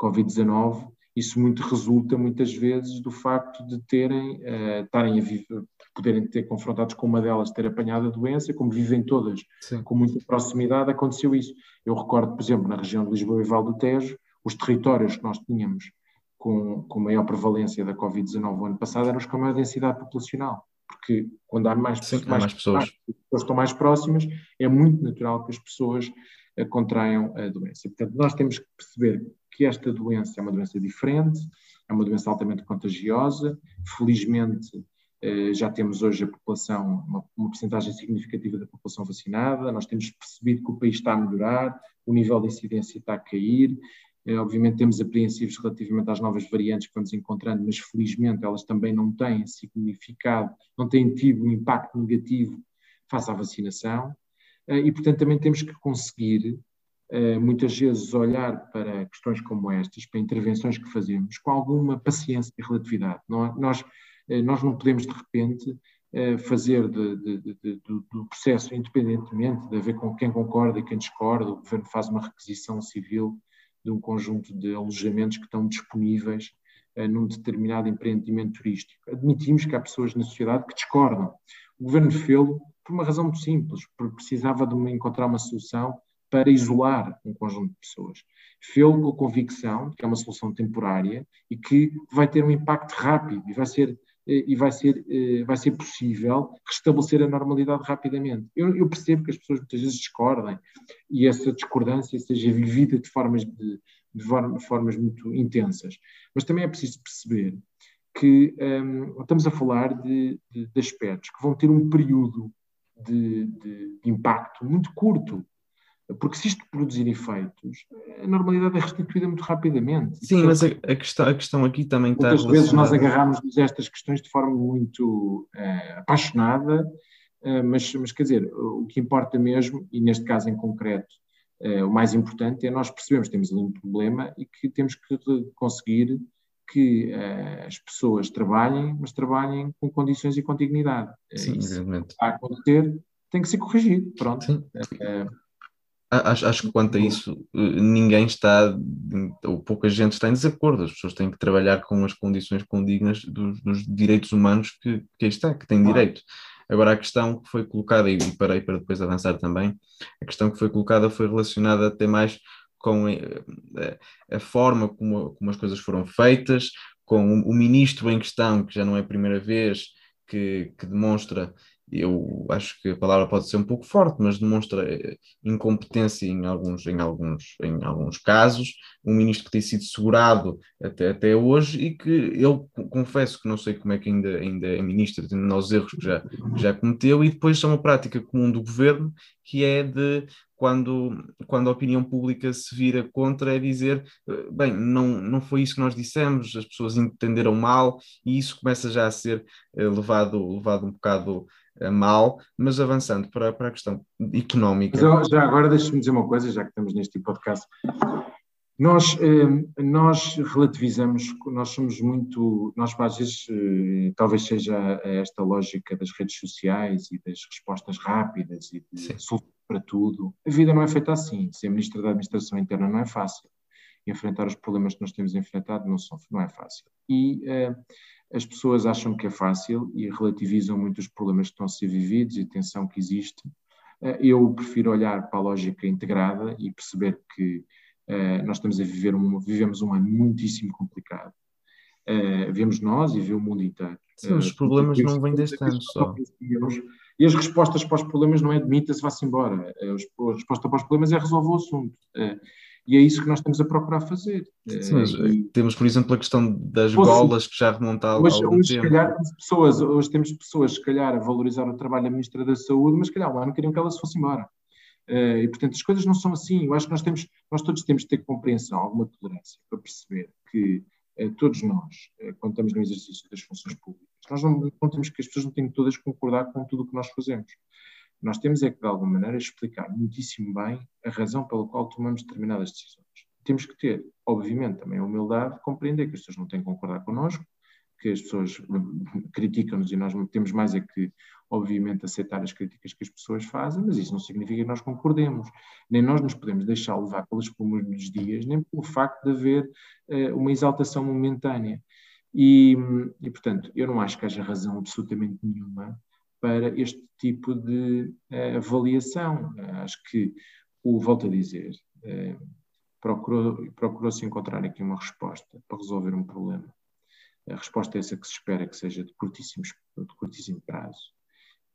Covid-19, isso muito resulta muitas vezes do facto de terem, estarem a viver, poderem ter confrontados com uma delas, ter apanhado a doença, como vivem todas Sim. com muita proximidade, aconteceu isso. Eu recordo, por exemplo, na região de Lisboa e Val do Tejo, os territórios que nós tínhamos com, com maior prevalência da Covid-19 o ano passado eram os com maior densidade populacional, porque quando há mais, Sim, mais, há mais pessoas. as pessoas estão mais próximas, é muito natural que as pessoas uh, contraiam a doença. Portanto, nós temos que perceber que esta doença é uma doença diferente, é uma doença altamente contagiosa. Felizmente, eh, já temos hoje a população, uma, uma porcentagem significativa da população vacinada, nós temos percebido que o país está a melhorar, o nível de incidência está a cair. Eh, obviamente, temos apreensivos relativamente às novas variantes que vamos encontrando, mas felizmente elas também não têm significado, não têm tido um impacto negativo face à vacinação. Eh, e, portanto, também temos que conseguir eh, muitas vezes olhar para questões como estas, para intervenções que fazemos, com alguma paciência e relatividade. Nós, eh, nós não podemos, de repente, fazer de, de, de, do processo, independentemente de haver com quem concorda e quem discorda, o governo faz uma requisição civil de um conjunto de alojamentos que estão disponíveis num determinado empreendimento turístico. Admitimos que há pessoas na sociedade que discordam. O governo fez-lo por uma razão muito simples, porque precisava de encontrar uma solução para isolar um conjunto de pessoas. Fê-lo com convicção de que é uma solução temporária e que vai ter um impacto rápido e vai ser, eh, e vai ser, eh, vai ser possível restabelecer a normalidade rapidamente. Eu, eu, percebo que as pessoas muitas vezes discordem e essa discordância seja vivida de formas, de, de formas muito intensas, mas também é preciso perceber que um, estamos a falar de, de, de, aspectos que vão ter um período de, de impacto muito curto porque se isto produzir efeitos, a normalidade é restituída muito rapidamente. Sim, mas a, a, questão, a questão aqui também está. Muitas vezes nós agarramos-nos a estas questões de forma muito uh, apaixonada, uh, mas, mas quer dizer, o que importa mesmo, e neste caso em concreto, uh, o mais importante é nós percebemos que temos ali um problema e que temos que conseguir que as pessoas trabalhem, mas trabalhem com condições e com dignidade. Sim, evidentemente. A acontecer tem que ser corrigido, pronto. Sim. Acho, acho, que quanto a isso, eh, ninguém está, ou pouca gente está em desacordo. As pessoas têm que trabalhar com as condições condignas dos, dos direitos humanos que, que está, que têm direito. Agora, a questão que foi colocada, e parei para depois avançar também, a questão que foi colocada foi relacionada até mais com a, eh, a forma como, como as coisas foram feitas, com o, o ministro em questão, que já não é a primeira vez que, que demonstra eu acho que a palavra pode ser um pouco forte, mas demonstra eh, incompetência em alguns, em alguns, em alguns casos. Um ministro que tem sido segurado até, até hoje e que eu confesso que não sei como é que ainda, ainda é ministro, tendo os erros que já, já cometeu, e depois é uma prática comum do governo, que é de quando, quando a opinião pública se vira contra, é dizer, eh, bem, não, não foi isso que nós dissemos, as pessoas entenderam mal, e isso começa já a ser eh, levado, levado um bocado mal, mas avançando para, para a questão económica. Mas, já agora deixe-me dizer uma coisa, já que estamos neste podcast. Nós, eh, nós relativizamos, nós somos muito, nós às vezes, eh, talvez seja esta lógica das redes sociais e das respostas rápidas e de para tudo. A vida não é feita assim. Ser Ministro da Administração Interna não é fácil. Enfrentar os problemas que nós temos enfrentado não, são, não é fácil. E uh, as pessoas acham que é fácil e relativizam muito os problemas que estão a ser vividos e a tensão que existe. Eh, eu prefiro olhar para a lógica integrada e perceber que uh, nós estamos a viver um, vivemos um ano muitíssimo complicado. Uh, vemos nós e vê o mundo inteiro. Sim, os problemas uh, não vêm deste ano só. E as respostas para os problemas não é demita-se, vá-se embora. A resposta para os problemas é resolver o assunto. E é isso que nós estamos a procurar fazer. Sim, mas eh, e, temos, por exemplo, a questão das golas que já remonta há hoje, algum hoje, tempo. Calhar, pessoas, hoje temos pessoas, se calhar, a valorizar o trabalho da Ministra da Saúde, mas, se calhar, o ano queriam que ela se fosse embora. Uh, e, portanto, as coisas não são assim. Eu acho que nós, temos, nós todos temos de ter compreensão, alguma tolerância, para perceber que uh, todos nós, uh, quando estamos no exercício das funções públicas, nós não, não temos que as pessoas não têm todas concordar com tudo o que nós fazemos. Nós temos é que, de alguma maneira, explicar muitíssimo bem a razão pela qual tomamos determinadas decisões. Temos que ter, obviamente, também a humildade de compreender que as pessoas não têm que concordar connosco, que as pessoas [laughs] criticam-nos e nós temos mais é que, obviamente, aceitar as críticas que as pessoas fazem, mas isso não significa que nós concordemos. Nem nós nos podemos deixar levar pelos plumas dos dias, nem pelo facto de haver uh, uma exaltação momentânea. E, e, portanto, eu não acho que haja razão absolutamente nenhuma para este tipo de uh, avaliação. Acho que, o volto a dizer, procurou, procurou-se encontrar aqui uma resposta para resolver um problema. A resposta é essa que se espera que seja de curtíssimo, de curtíssimo prazo.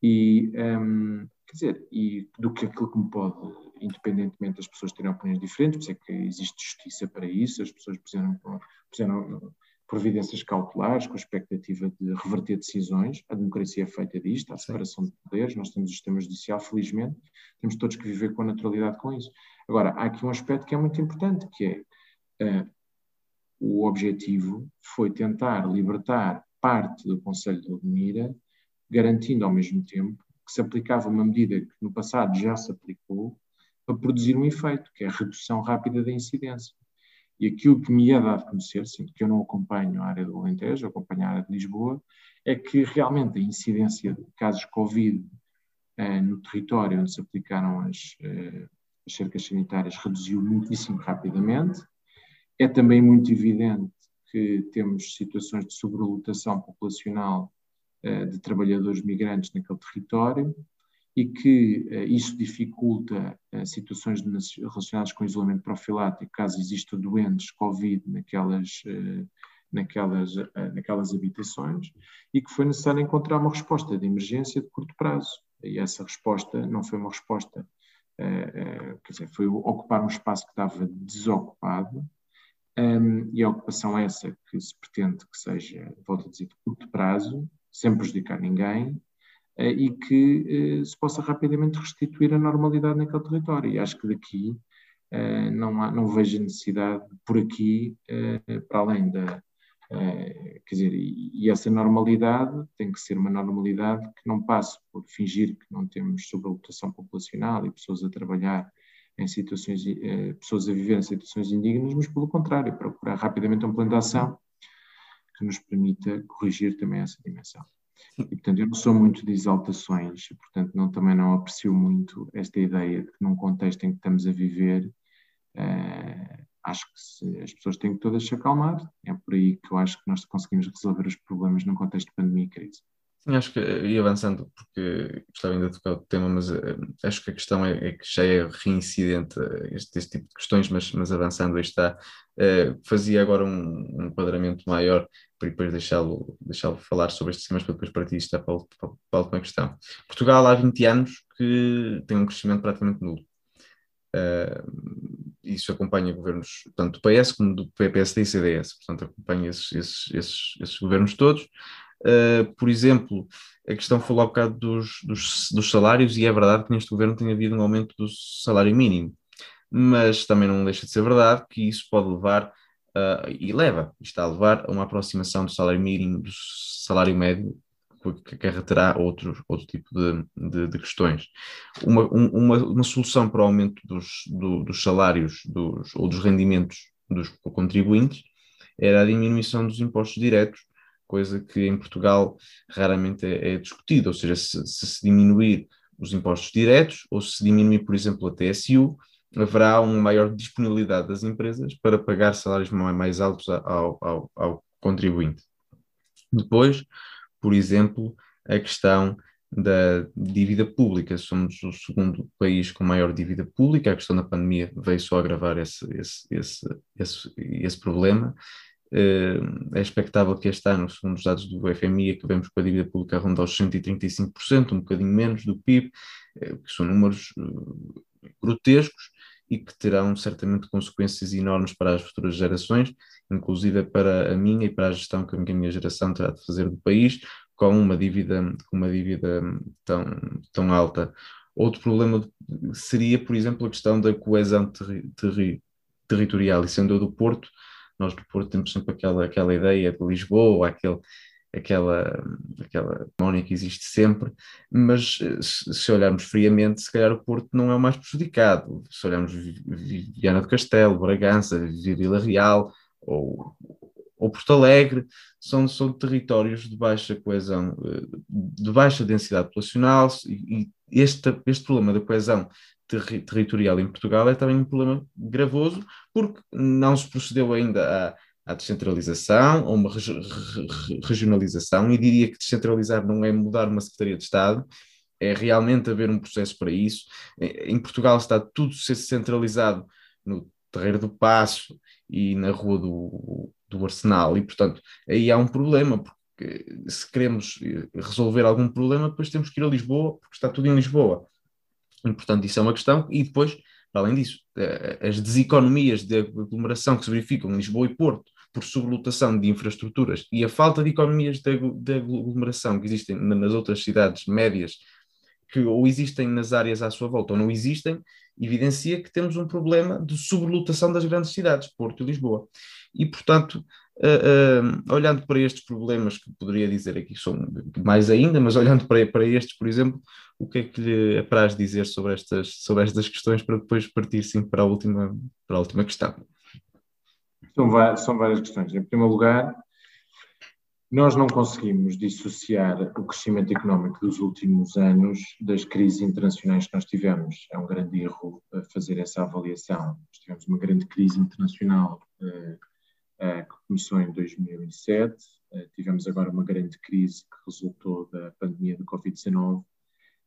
E, um, ehm, quer dizer, e do que aquilo que me pode, independentemente das pessoas terem opiniões diferentes, por é que existe justiça para isso, as pessoas puseram, puseram providências cautelares, com a expectativa de reverter decisões. A democracia é feita disto, há separação de poderes, nós temos o sistema judicial, felizmente, temos todos que viver com a naturalidade com isso. Agora, há aqui um aspecto que é muito importante, que é uh, o objetivo foi tentar libertar parte do Conselho de Odmira, garantindo ao mesmo tempo que se aplicava uma medida que no passado já se aplicou para produzir um efeito, que é a redução rápida da incidência. E aquilo que me é dado a conhecer, sendo que eu não acompanho a área do Alentejo, acompanho a área de Lisboa, é que realmente a incidência de casos Covid eh, no território onde se aplicaram as, eh, as cercas sanitárias reduziu muitíssimo rapidamente. É também muito evidente que temos situações de sobrelotação populacional eh, de trabalhadores migrantes naquele território e que uh, isso dificulta uh, situações relacionadas com isolamento profilático, caso existam doentes Covid naquelas, uh, naquelas, naquelas habitações, e que foi necessário encontrar uma resposta de emergência de curto prazo. E essa resposta não foi uma resposta, quer dizer, foi ocupar um espaço que estava desocupado, um, e a ocupação é essa que se pretende que seja, volto a dizer, de curto prazo, sem prejudicar ninguém, e que eh, se possa rapidamente restituir a normalidade naquele território. E acho que daqui eh, não, há, não vejo necessidade, por aqui, para além da. quer dizer, e, essa normalidade tem que ser uma normalidade que não passe por fingir que não temos sobrelotação populacional e pessoas a trabalhar em situações, pessoas a viver em situações indignas, mas pelo contrário, procurar rapidamente um plano de ação que nos permita corrigir também essa dimensão. E, portanto, eu não sou muito de exaltações, portanto, não, também não aprecio muito esta ideia de que num contexto em que estamos a viver, uh, acho que se, as pessoas têm que todas se acalmar. É por aí que eu acho que nós conseguimos resolver os problemas num contexto de pandemia e crise. Acho que, e avançando, porque gostava ainda de tocar o tema, mas uh, acho que a questão é, é, que já é reincidente este, este, tipo de questões, mas, mas avançando aí está, uh, fazia agora um, um enquadramento maior para depois deixá-lo deixá falar sobre estes temas para depois partir isto para, para, para a última questão. Portugal há 20 anos que tem um crescimento praticamente nulo. Uh, isso acompanha governos tanto do PS como do PPSD e CDS, portanto acompanha esses, esses, esses, esses governos todos. Uh, por exemplo, a questão falou há bocado dos, dos, dos, salários, e é verdade que neste governo tem havido um aumento do salário mínimo, mas também não deixa de ser verdade que isso pode levar, uh, e leva, está a levar a uma aproximação do salário mínimo do salário médio, que acarreterá outro, outro tipo de, de, de questões. Uma, uma, uma, solução para o aumento dos, do, dos salários dos, ou dos rendimentos dos contribuintes era a diminuição dos impostos diretos, coisa que em Portugal raramente é, é discutida, ou seja, se, se, diminuir os impostos diretos ou se diminuir, por exemplo, a TSU, haverá uma maior disponibilidade das empresas para pagar salários mais altos ao, ao, ao contribuinte. Depois, por exemplo, a questão da dívida pública. Somos o segundo país com maior dívida pública. A questão da pandemia veio só agravar esse, esse, esse, esse, esse problema. Eh, é expectável que este ano, segundo os dados do FMI, acabemos com a dívida pública a rondar os 135%, um bocadinho menos do PIB, eh, que são números eh, grotescos e que terão certamente consequências enormes para as futuras gerações, inclusive para a minha e para a gestão que a minha geração terá de fazer do país, com uma dívida, com uma dívida tão, tão alta. Outro problema seria, por exemplo, a questão da coesão terri, terri, territorial, e sendo eu do Porto, nós do Porto temos sempre aquela, aquela ideia de Lisboa, aquele, aquela, aquela harmonia que existe sempre, mas eh, se olharmos friamente, se calhar o Porto não é o mais prejudicado. Se olharmos Viana do Castelo, Bragança, Vila Real ou, ou Porto Alegre, são, são territórios de baixa coesão, eh, de baixa densidade populacional, e, e este, este problema da coesão ter territorial em Portugal é também um problema gravoso, porque não se procedeu ainda à, descentralização, a uma regionalização, e diria que descentralizar não é mudar uma Secretaria de Estado, é realmente haver um processo para isso. Em Portugal está tudo ser centralizado no Terreiro do Passo e na Rua do, do Arsenal, e portanto aí há um problema, porque se queremos resolver algum problema, depois temos que ir a Lisboa, porque está tudo em Lisboa. E, portanto, isso é uma questão. E depois, para além disso, eh, as deseconomias de aglomeração que se verificam em Lisboa e Porto por sobrelotação de infraestruturas e a falta de economias de aglomeração que existem nas outras cidades médias, que ou existem nas áreas à sua volta ou não existem, evidencia que temos um problema de sobrelotação das grandes cidades, Porto e Lisboa. E, portanto, uh, uh, olhando para estes problemas, que poderia dizer aqui são mais ainda, mas olhando para, para estes, por exemplo, o que é que lhe apraz dizer sobre estas, sobre estas questões para depois partir sim para a última, para a última questão? São, são várias questões. Em primeiro lugar, nós não conseguimos dissociar o crescimento económico dos últimos anos das crises internacionais que nós tivemos. É um grande erro fazer essa avaliação. Nós tivemos uma grande crise internacional uh, que começou em 2007, uh, tivemos agora uma grande crise que resultou da pandemia do Covid-19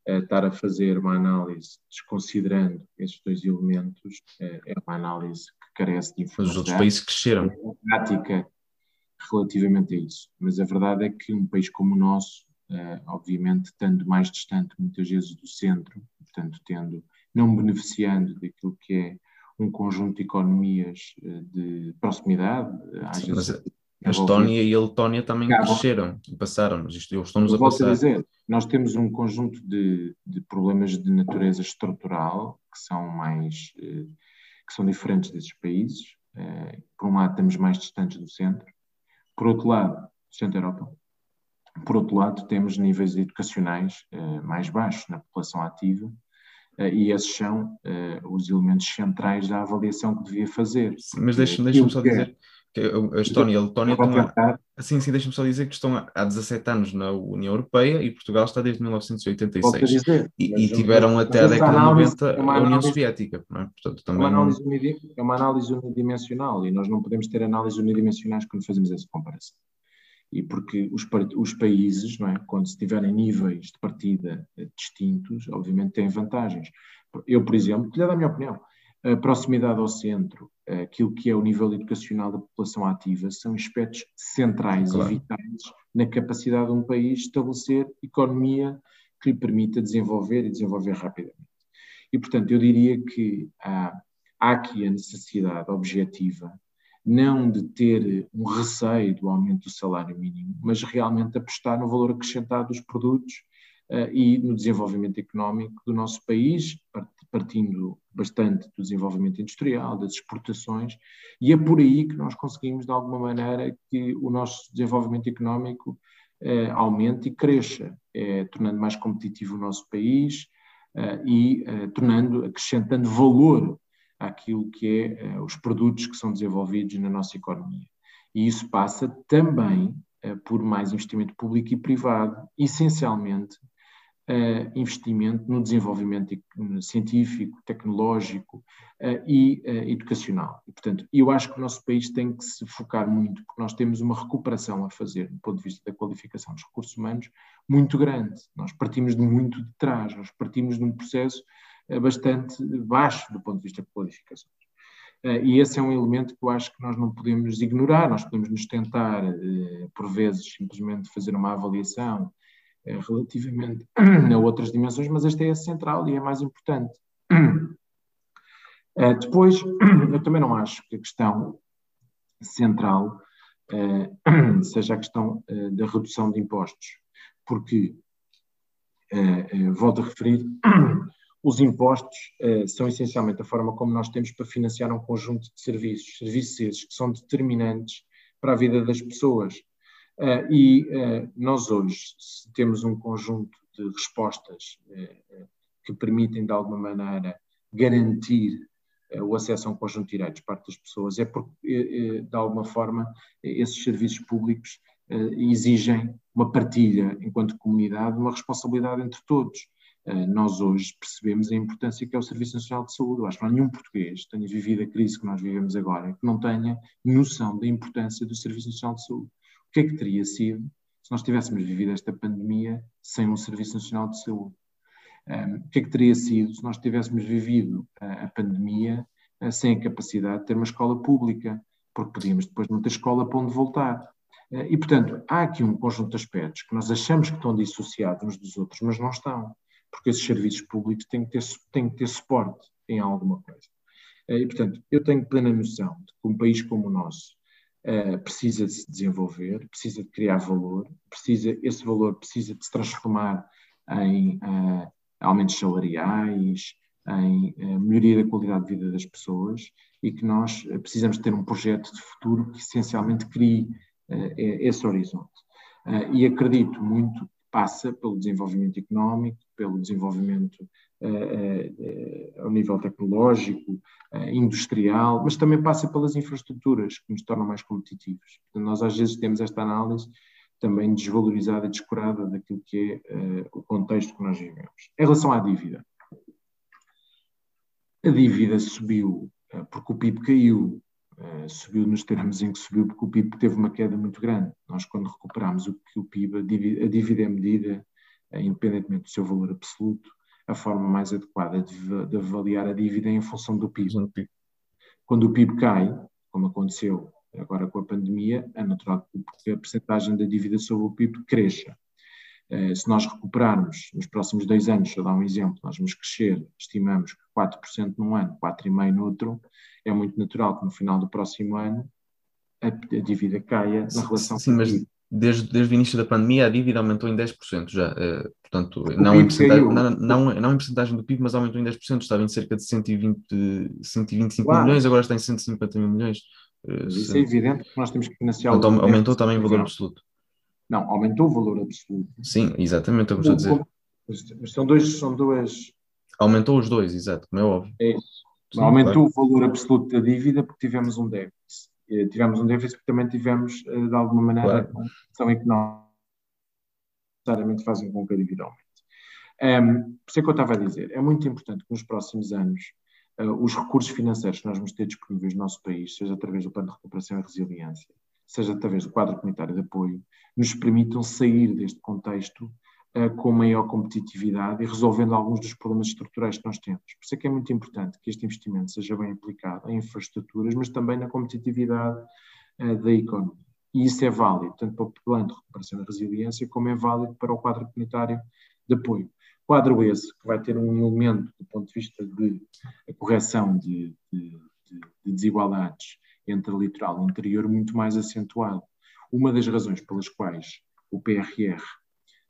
estar a fazer uma análise desconsiderando esses dois elementos é uma análise que carece de informação. Os outros países cresceram. Prática relativamente a isso. Mas a verdade é que um país como o nosso, obviamente, estando mais distante muitas vezes do centro, portanto, tendo, não beneficiando daquilo que é um conjunto de economias de proximidade, às Sim, vezes a Estónia e a Letónia também cresceram e passaram, mas isto estamos a passar. A dizer, nós temos um conjunto de, de, problemas de natureza estrutural que são mais eh, que são diferentes desses países. Eh, por um lado, estamos mais distantes do centro, por outro lado, do centro da Europa. Por outro lado, temos níveis educacionais eh, mais baixos na população ativa e esses são os elementos centrais da avaliação que devia fazer. Mas deixa-me deixa só dizer A Estónia e a Letónia estão a, assim, sim, deixa-me só dizer que estão há 17 anos na União Europeia e Portugal está desde 1986. Dizer, e, e tiveram até a década de 90 é a União Soviética. Não é? Portanto, também é, uma análise não... é uma análise unidimensional e nós não podemos ter análises unidimensionais quando fazemos essa comparação. E porque os, os países, é, quando se tiverem níveis de partida distintos, obviamente têm vantagens. Eu, por exemplo, lhe dar a minha opinião, a proximidade ao centro, aquilo que é o nível educacional da população ativa, são aspectos centrais claro. e vitais na capacidade de um país estabelecer economia que lhe permita desenvolver e desenvolver rapidamente. E, portanto, eu diria que há, há aqui a necessidade objetiva não de ter um receio do aumento do salário mínimo, mas realmente apostar no valor acrescentado dos produtos uh, e no desenvolvimento económico do nosso país, partindo bastante do desenvolvimento industrial, das exportações, e é por aí que nós conseguimos, de alguma maneira, que o nosso desenvolvimento económico uh, aumente e cresça, é, tornando mais competitivo o nosso país uh, e tornando, acrescentando valor àquilo que é uh, os produtos que são desenvolvidos na nossa economia. E isso passa também uh, por mais investimento público e privado, essencialmente uh, investimento no desenvolvimento científico, tecnológico e educacional. E, portanto, eu acho que o nosso país tem que se focar muito, porque nós temos uma recuperação a fazer, do ponto de vista da qualificação dos recursos humanos, muito grande. Nós partimos de muito de trás, nós partimos de um processo bastante baixo do ponto de vista de qualificações. Eh, e esse é um elemento que eu acho que nós não podemos ignorar, nós podemos nos tentar, eh, por vezes, simplesmente fazer uma avaliação eh, relativamente [clears throat] a outras dimensões, mas esta é a central e é a mais importante. Depois, [clears throat] eu também não acho que a questão central [clears throat] seja a questão da redução de impostos, porque, volto a referir, os impostos uh, são essencialmente a forma como nós temos para financiar um conjunto de serviços, serviços esses que são determinantes para a vida das pessoas. Uh, e uh, nós hoje temos um conjunto de respostas que permitem, de alguma maneira, garantir o acesso a um conjunto de direitos parte das pessoas, é porque, de alguma forma, esses serviços públicos exigem uma partilha, enquanto comunidade, uma responsabilidade entre todos. Eh, nós hoje percebemos a importância que é o Serviço Nacional de Saúde. Eu acho que não há nenhum português que tenha vivido a crise que nós vivemos agora que não tenha noção da importância do Serviço Nacional de Saúde. O que é que teria sido se nós tivéssemos vivido esta pandemia sem um Serviço Nacional de Saúde? Um, ehm, o que é que teria sido se nós tivéssemos vivido a, a pandemia uh, sem a capacidade de ter uma escola pública? Porque podíamos depois não ter escola para onde voltar. E, portanto, há aqui um conjunto de aspectos que nós achamos que estão dissociados uns dos outros, mas não estão porque esses serviços públicos têm que ter, têm que ter suporte em alguma coisa. Eh, e, portanto, eu tenho plena noção de que um país como o nosso uh, precisa de se desenvolver, precisa de criar valor, precisa, esse valor precisa de se transformar em uh, aumentos salariais, em uh, melhoria da qualidade de vida das pessoas e que nós precisamos ter um projeto de futuro que essencialmente crie esse horizonte. e acredito muito passa pelo desenvolvimento económico, pelo desenvolvimento uh, uh, ao nível tecnológico, industrial, mas também passa pelas infraestruturas que nos tornam mais competitivos. Nós às vezes temos esta análise também desvalorizada, descurada daquilo que é o contexto que nós vivemos. Em relação à dívida, a dívida subiu porque o PIB caiu, Uh, subiu nos termos em que subiu, porque o PIB teve uma queda muito grande. Nós, quando recuperamos o, o PIB, a dívida, a dívida é medida, uh, independentemente do seu valor absoluto, a forma mais adequada de, de, avaliar a dívida é em função do PIB. Quando o PIB cai, como aconteceu agora com a pandemia, é natural que a percentagem da dívida sobre o PIB cresça. Eh, se nós recuperarmos nos próximos dois anos, eu dar um exemplo, nós vamos crescer, estimamos que 4% num ano, 4,5% no outro, é muito natural que no final do próximo ano a, dívida caia na relação Sim, mas desde, desde o início da pandemia a dívida aumentou em 10% já, uh, portanto, não em, não, não, não em percentagem do PIB, mas aumentou em 10%, estava em cerca de 120, 125 claro. milhões, agora está em 150 mil milhões. Uh, isso é evidente que nós temos que financiar... Portanto, aumentou também o valor absoluto. Não, aumentou o valor absoluto. Sim, exatamente, é estou a dizer. Mas são, dois, são duas. Aumentou os dois, exato, como é óbvio. É isso. Sim, aumentou claro. o valor absoluto da dívida porque tivemos um déficit. tivemos um déficit porque também tivemos, de alguma maneira, claro. situação económica necessariamente fazem com que a dívida aumente. Um, por isso é que eu estava a dizer, é muito importante que nos próximos anos uh, os recursos financeiros que nós vamos ter disponíveis no nosso país, seja através do Plano de Recuperação e Resiliência, seja através do quadro comunitário de apoio, nos permitam sair deste contexto uh, com maior competitividade e resolvendo alguns dos problemas estruturais que nós temos. Por isso é que é muito importante que este investimento seja bem aplicado em infraestruturas, mas também na competitividade uh, da economia. E isso é válido tanto para o plano de recuperação e resiliência, como é válido para o quadro comunitário de apoio. Quadro esse que vai ter um elemento do ponto de vista de correção de, de, de desigualdades entre litoral e interior muito mais acentuado. Uma das razões pelas quais o PRR,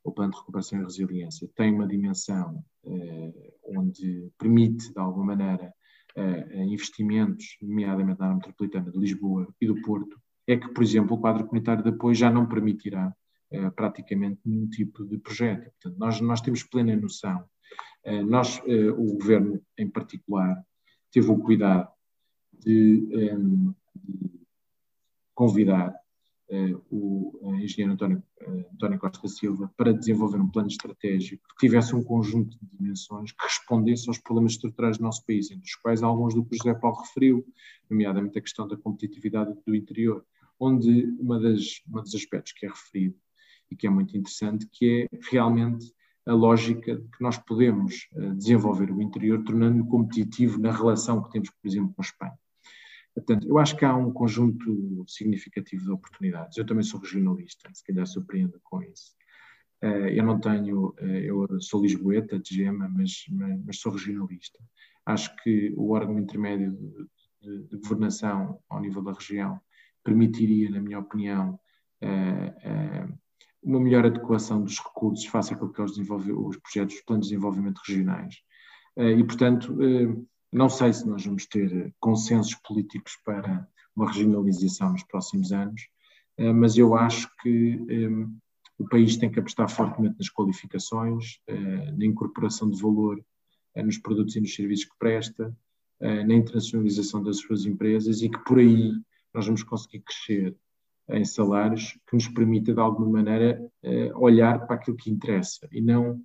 o Plano de Recuperação e Resiliência, tem uma dimensão eh, onde permite, de alguma maneira, eh, investimentos, nomeadamente na área metropolitana de Lisboa e do Porto, é que, por exemplo, o quadro comunitário de apoio já não permitirá uh, praticamente nenhum tipo de projeto. Portanto, nós, nós temos plena noção. Uh, nós, uh, o governo em particular, teve o cuidado de, de convidar o engenheiro António, António Costa Silva para desenvolver um plano estratégico que tivesse um conjunto de dimensões que respondesse aos problemas estruturais do nosso país, entre os quais alguns do que o José Paulo referiu, nomeadamente a questão da competitividade do interior onde uma das, um dos aspectos que é referido e que é muito interessante, que é realmente a lógica de que nós podemos uh, desenvolver o interior tornando-o competitivo na relação que temos, por exemplo, com a Espanha. Portanto, eu acho que há um conjunto significativo de oportunidades. Eu também sou regionalista, se calhar surpreendo com isso. Uh, eu não tenho, uh, eu sou lisboeta, de gema, mas, mas, sou regionalista. Acho que o órgão intermédio de, de, de governação ao nível da região permitiria, na minha opinião, eh, eh, uma melhor adequação dos recursos face àquilo que os, os projetos, os planos de desenvolvimento regionais. Eh, e, portanto, não sei se nós vamos ter consensos políticos para uma regionalização nos próximos anos, mas eu acho que o país tem que apostar fortemente nas qualificações, na incorporação de valor nos produtos e nos serviços que presta, na internacionalização das suas empresas e que por aí nós vamos conseguir crescer em salários que nos permita, de alguma maneira, eh, olhar para aquilo que interessa e não eh,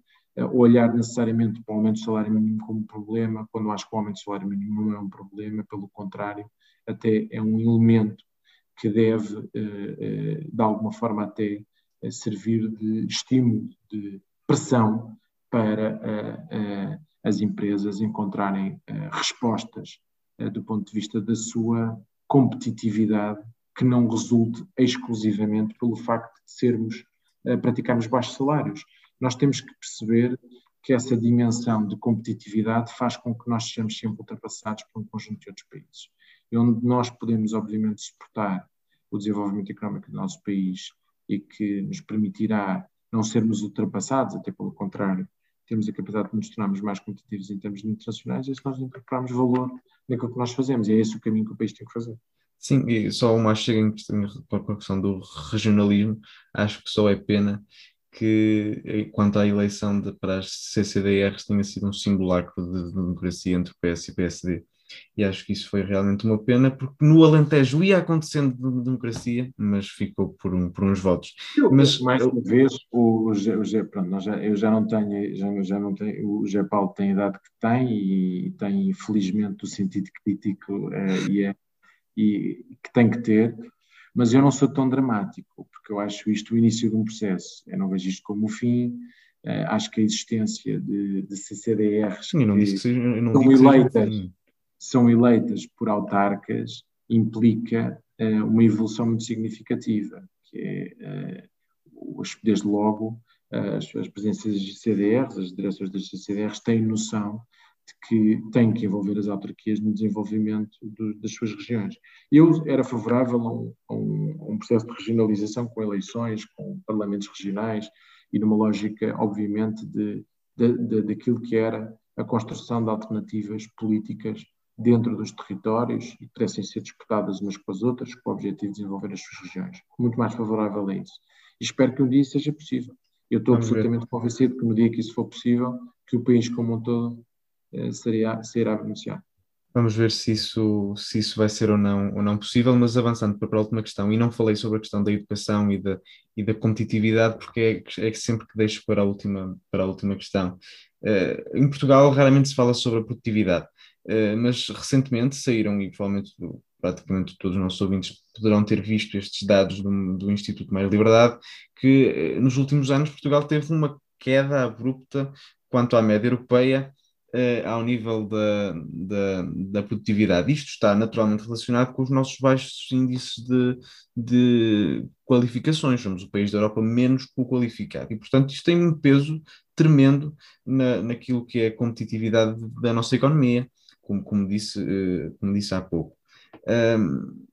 olhar necessariamente para o aumento do salário mínimo como problema, quando acho que o aumento do salário mínimo não é um problema, pelo contrário, até é um elemento que deve, eh, de alguma forma, até servir de estímulo, de pressão para as empresas encontrarem respostas do ponto de vista da sua competitividade que não resulte exclusivamente pelo facto de sermos, praticarmos baixos salários. Nós temos que perceber que essa dimensão de competitividade faz com que nós sejamos sempre ultrapassados por um conjunto de outros países. E onde nós podemos, obviamente, suportar o desenvolvimento económico do nosso país e que nos permitirá não sermos ultrapassados, até pelo contrário, temos a capacidade de nos tornarmos mais competitivos em termos internacionais, é se nós incorporarmos valor naquilo que nós fazemos. E é esse o caminho que o país tem que fazer. Sim, e só uma chega em a questão do regionalismo, acho que só é pena que, eh, quanto à eleição de, para as CCDRs, tenha sido um simulacro de democracia entre o PS e o PSD. E acho que isso foi realmente uma pena, porque no Alentejo ia acontecendo democracia, mas ficou por, um, por uns votos. mas mais uma vez, o, o, G, pronto, já, eu já não tenho, já, já não tenho, o G Paulo tem a idade que tem e tem, infelizmente, o sentido crítico é, e, é, e que tem que ter, mas eu não sou tão dramático, porque eu acho isto o início de um processo. Eu não vejo isto como o fim. Uh, acho que a existência de, de CCDRs Sim, que seja, são eleitas são eleitas por autarcas implica uh, uma evolução muito significativa, que é, uh, desde logo, as, as presenças das CDRs, as direções das CDRs têm noção que têm que envolver as autarquias no desenvolvimento do, das suas regiões. Eu era favorável a um, a, um, a um, processo de regionalização com eleições, com parlamentos regionais e numa lógica, obviamente, de, de, de, daquilo que era a construção de alternativas políticas dentro dos territórios e pudessem ser disputadas umas com as outras, com o objetivo de desenvolver as suas regiões. Muito mais favorável a isso. E espero que um dia seja possível. Eu estou Vamos absolutamente ver. convencido que no dia que isso for possível, que o país como um todo seria, será beneficiado. Vamos ver se isso, se isso vai ser ou não, ou não possível, mas avançando para a última questão, e não falei sobre a questão da educação e da, e da competitividade, porque é, é sempre que deixo para a última, para a última questão. Uh, em Portugal raramente se fala sobre a produtividade, uh, mas recentemente saíram, e provavelmente praticamente todos os nossos ouvintes poderão ter visto estes dados do, do Instituto Mais Liberdade, que uh, nos últimos anos Portugal teve uma queda abrupta quanto à média europeia uh, ao nível da, da, da, produtividade. Isto está naturalmente relacionado com os nossos baixos índices de, de qualificações. Somos o país da Europa menos qualificado e, portanto, isto tem um peso tremendo na, naquilo que é a competitividade da nossa economia, como, como, disse, uh, como disse há pouco. Um,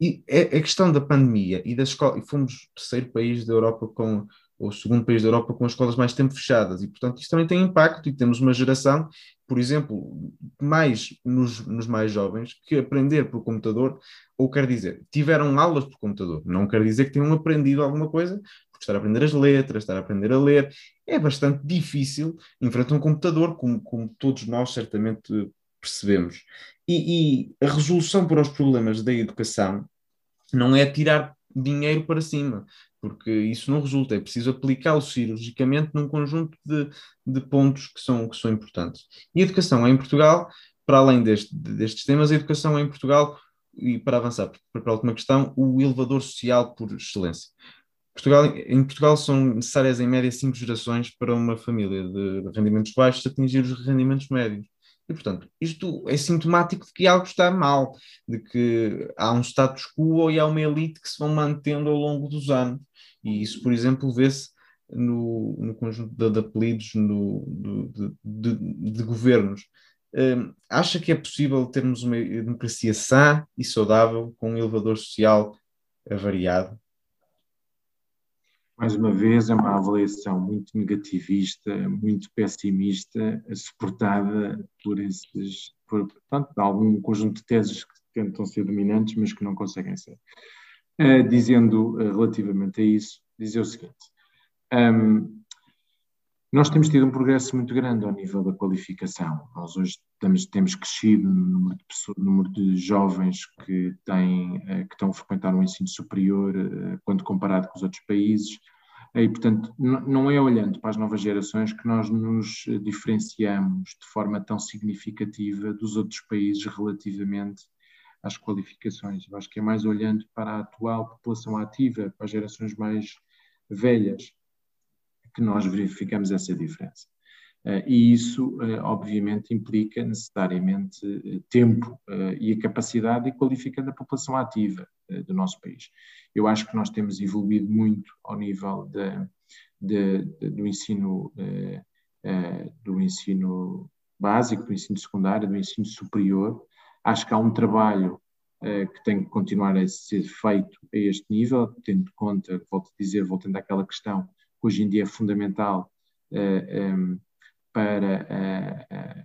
e a questão da pandemia e das escolas, e fomos o terceiro país da Europa com o segundo país da Europa com as escolas mais tempo fechadas, e portanto isso também tem impacto, e temos uma geração, por exemplo, mais nos, nos mais jovens, que aprender por computador, ou quer dizer, tiveram aulas por computador, não quer dizer que tenham aprendido alguma coisa, porque estar a aprender as letras, estar a aprender a ler, é bastante difícil enfrentar um computador, como, como todos nós certamente percebemos. E, e a resolução para os problemas da educação não é tirar dinheiro para cima, porque isso não resulta, é preciso aplicá-lo cirurgicamente num conjunto de, de pontos que são, que são importantes. E a educação em Portugal, para além deste, destes temas, a educação em Portugal, e para avançar para a última questão, o elevador social por excelência. Portugal, em Portugal são necessárias em média cinco gerações para uma família de rendimentos baixos atingir os rendimentos médios. E, portanto, isto é sintomático de que algo está mal, de que há um status quo e há uma elite que se vão mantendo ao longo dos anos. E isso, por exemplo, vê-se no, no, conjunto de, de apelidos no, de, de, de, governos. Um, acha que é possível termos uma democracia sã e saudável com um elevador social variado? Mais uma vez, é uma avaliação muito negativista, muito pessimista, suportada por esses, por, portanto, algum conjunto de teses que tentam ser dominantes, mas que não conseguem ser. Uh, dizendo uh, relativamente a isso, dizer o seguinte: um, nós temos tido um progresso muito grande ao nível da qualificação. Nós hoje temos, crescido no número de, pessoas, número de jovens que, têm, eh, que estão a frequentar um ensino superior eh, quando comparado com os outros países. E, portanto, não é olhando para as novas gerações que nós nos diferenciamos de forma tão significativa dos outros países relativamente às qualificações. Eu acho que é mais olhando para a atual população ativa, para as gerações mais velhas que nós verificamos essa diferença. Uh, e isso, uh, obviamente, implica necessariamente uh, tempo e a capacidade e qualificando a população ativa do nosso país. Eu acho que nós temos evoluído muito ao nível de, de, do ensino do ensino básico, do ensino secundário, do ensino superior. Acho que há um trabalho que tem que continuar a ser feito a este nível, tendo conta, volto a dizer, voltando àquela questão hoje em dia é fundamental uh, eh, um, ehm, para a, a,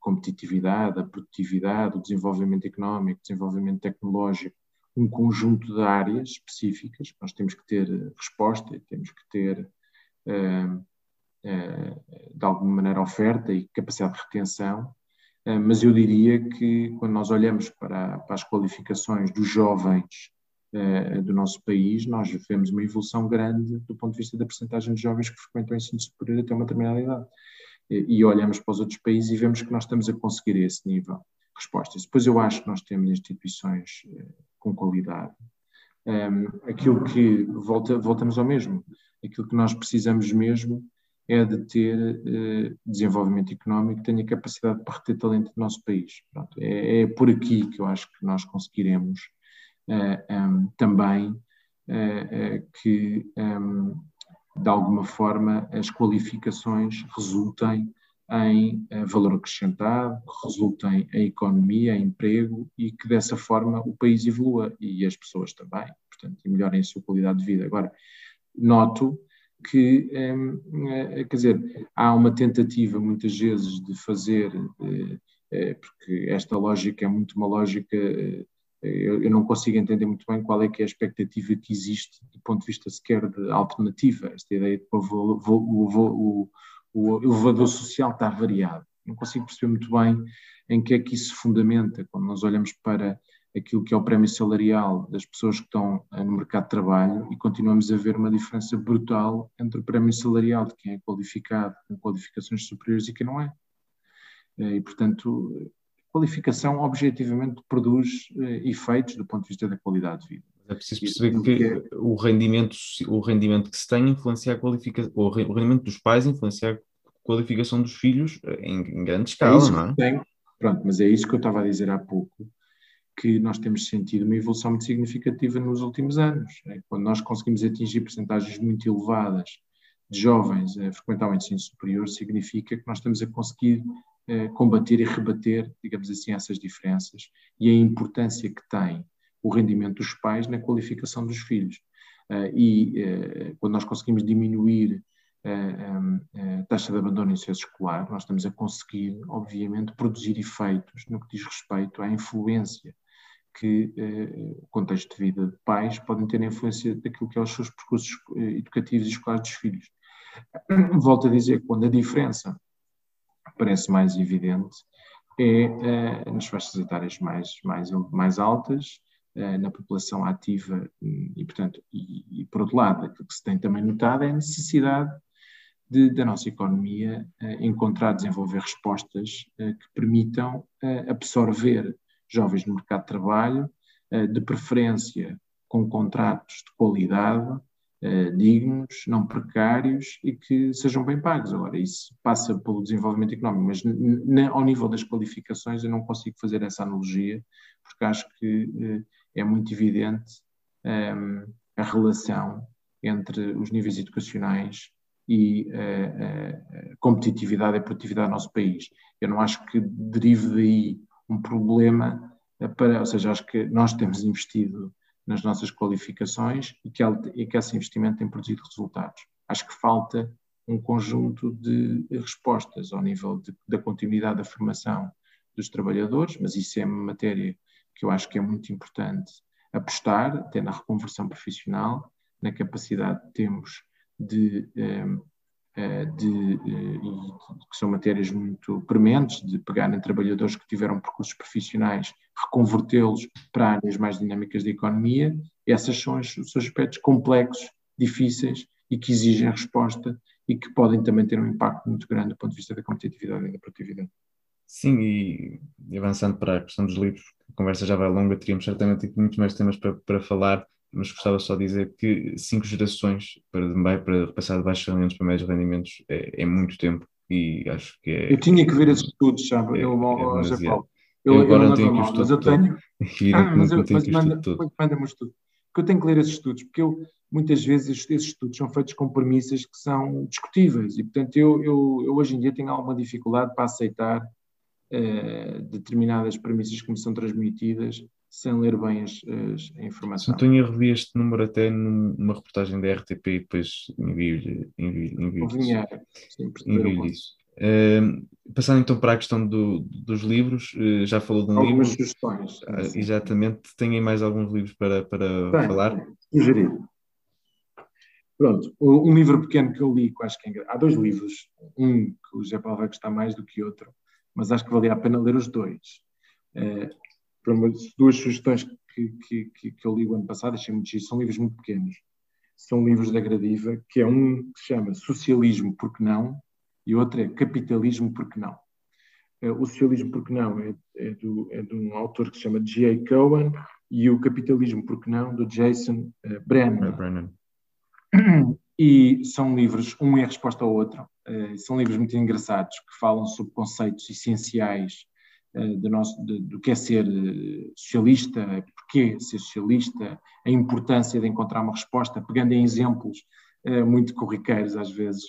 competitividade, a produtividade, o desenvolvimento económico, o desenvolvimento tecnológico, um conjunto de áreas específicas. Nós temos que ter resposta e temos que ter, uh, uh, de alguma maneira, oferta e capacidade de retenção. mas eu diria que, quando nós olhamos para, para as qualificações dos jovens uh, do nosso país, nós vemos uma evolução grande do ponto de vista da percentagem de jovens que frequentam o ensino superior até uma determinada idade. E, olhamos para os outros países e vemos que nós estamos a conseguir esse nível de respostas. Depois eu acho que nós temos instituições uh, com qualidade. Aquilo que, volta, voltamos ao mesmo, aquilo que nós precisamos mesmo é de ter uh, desenvolvimento económico tenha capacidade para reter talento no nosso país. Pronto, é, é, por aqui que eu acho que nós conseguiremos um, ehm, também eh, eh, que, um, ehm, de alguma forma, as qualificações resultem em eh, valor acrescentado, resultem em economia, em emprego e que dessa forma o país evolua e as pessoas também, portanto, e melhorem a sua qualidade de vida. Agora, noto que, ehm, quer dizer, há uma tentativa muitas vezes de fazer, porque esta lógica é muito uma lógica eu, eu, não consigo entender muito bem qual é que é a expectativa que existe do ponto de vista sequer de alternativa. Esta ideia de que o, o, o, o elevador social está variado. Não consigo perceber muito bem em que é que isso se fundamenta quando nós olhamos para aquilo que é o prémio salarial das pessoas que estão eh, no mercado de trabalho e continuamos a ver uma diferença brutal entre o prémio salarial de quem é qualificado, com qualificações superiores e quem não é. Eh, e, portanto, qualificação objetivamente produz eh, efeitos do ponto de vista da qualidade de vida. É preciso perceber que, que o, rendimento, o rendimento que se tem influencia a qualificação, o rendimento dos pais influencia a qualificação dos filhos em, em grande escala, é não é? Tem. Pronto, mas é isso que eu estava a dizer há pouco, que nós temos sentido uma evolução muito significativa nos últimos anos. É? Quando nós conseguimos atingir percentagens muito elevadas de jovens a frequentar o ensino superior, significa que nós estamos a conseguir eh, combater e rebater, digamos assim, essas diferenças e a importância que tem o rendimento dos pais na qualificação dos filhos. Uh, e uh, quando nós conseguimos diminuir a taxa de abandono em sucesso escolar, nós estamos a conseguir, obviamente, produzir efeitos no que diz respeito à influência que o contexto de vida de pais podem ter na influência daquilo que é os seus percursos educativos e escolares dos filhos. [clears throat] Volto a dizer, quando a diferença parece mais evidente, é nas faixas etárias mais, mais, mais altas, eh, na população ativa e, portanto, e, e, por outro lado, aquilo que se tem também notado é a necessidade de, da nossa economia uh, encontrar, desenvolver respostas que permitam absorver jovens no mercado de trabalho, de preferência com contratos de qualidade, dignos, não precários e que sejam bem pagos. Agora, isso passa pelo desenvolvimento económico, mas ao nível das qualificações eu não consigo fazer essa analogia, porque acho que é muito evidente ehm, a relação entre os níveis educacionais e a, a competitividade e a produtividade do nosso país. Eu não acho que derive daí um problema para, ou seja, acho que nós temos investido nas nossas qualificações e que, e que esse investimento tem produzido resultados. Acho que falta um conjunto de respostas ao nível de, da continuidade da formação dos trabalhadores, mas isso é uma matéria que eu acho que é muito importante apostar, até na reconversão profissional, na capacidade que temos de, eh, de, de, de, que são matérias muito prementes, de pegar em trabalhadores que tiveram percursos profissionais, reconvertê-los para áreas mais dinâmicas da economia. Essas são os, os aspectos complexos, difíceis e que exigem resposta e que podem também ter um impacto muito grande do ponto de vista da competitividade e da produtividade. Sim, e avançando para a questão dos livros, a conversa já vai longa, teríamos certamente aqui muitos mais temas para, para falar, mas gostava só de dizer que cinco gerações para, para passar de baixos rendimentos para médios rendimentos é, é, muito tempo e acho que é. Eu tinha que ver esses estudos, sabe? É, eu, é já falo. Eu, eu agora eu não tenho que estudo. Mas eu tenho. [laughs] Ah, mas eu, mas manda, manda-me o estudo. Porque eu tenho que ler esses estudos, porque eu, muitas vezes esses estudos são feitos com premissas que são discutíveis e, portanto, eu, eu, eu hoje em dia tenho alguma dificuldade para aceitar uh, determinadas premissas que me são transmitidas sem ler bem as, as, a informação. Eu revi este número até numa reportagem da RTP e depois envio-lhe envio, envio, envio isso. Uh, passando então para a questão do, dos livros, uh, já falou de um Algumas livro. sugestões. Uh, exatamente. Tem mais alguns livros para, para Bem, falar? Sugerido. Pronto, um livro pequeno que eu li, que acho que é Há dois livros, um que o José Paulo vai gostar mais do que outro, mas acho que valia a pena ler os dois. Uh, duas sugestões que, que, que, que, eu li o ano passado, achei muito giro, são livros muito pequenos. São livros da Gradiva, que é um que se chama Socialismo, porque não? E outro é Capitalismo, porque não? Uh, o Socialismo, porque não? É, é, do, é de um autor que se chama J. Cohen e o Capitalismo, porque não? do Jason uh, Brennan. Brennan. E são livros, um é resposta ao outro. Uh, são livros muito engraçados que falam sobre conceitos essenciais do, nosso, de, do que é ser uh, socialista, porquê ser socialista, a importância de encontrar uma resposta, pegando em exemplos muito corriqueiros às vezes,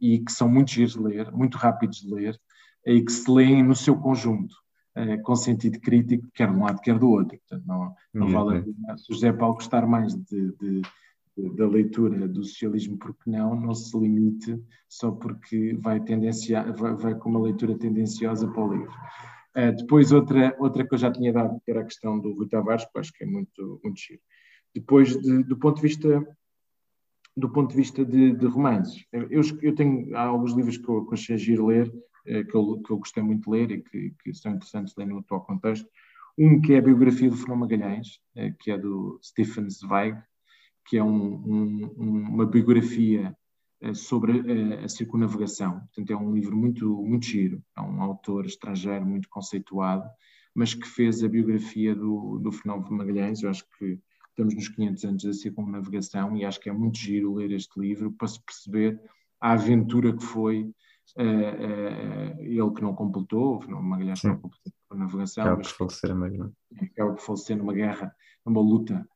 e que são muito giros de ler, muito rápidos de ler, e que se leem no seu conjunto. com sentido crítico, quer de um lado, quer do outro. Portanto, não, não vale a pena se o José Paulo gostar mais de, de da leitura do socialismo, porque não, não se limite só porque vai, tendenciar, vai, vai com uma leitura tendenciosa para o livro. Uh, depois, outra, outra que eu já tinha dado, que era a questão do Rui Tavares, que acho que é muito, muito giro. Depois, de, do ponto de vista do ponto de vista de, de romances. Eu, eu, tenho há alguns livros que eu, achei giro ler, eh, que eu, que eu gostei muito de ler e que, que são interessantes ler no atual contexto. Um que é a biografia do Fernão Magalhães, eh, que é do Stephen Zweig, que é um, um, uma biografia eh, sobre a, a, circunnavegação. Portanto, é um livro muito, muito giro. É um autor estrangeiro muito conceituado, mas que fez a biografia do, do Fernão Magalhães. Eu acho que estamos nos 500 anos da circunnavegação e acho que é muito giro ler este livro para se perceber a aventura que foi uh, uh, ele que não completou, não, Magalhães Sim. não completou a navegação, acaba mas por falecer Magalhães. acaba por falecer numa guerra, numa luta.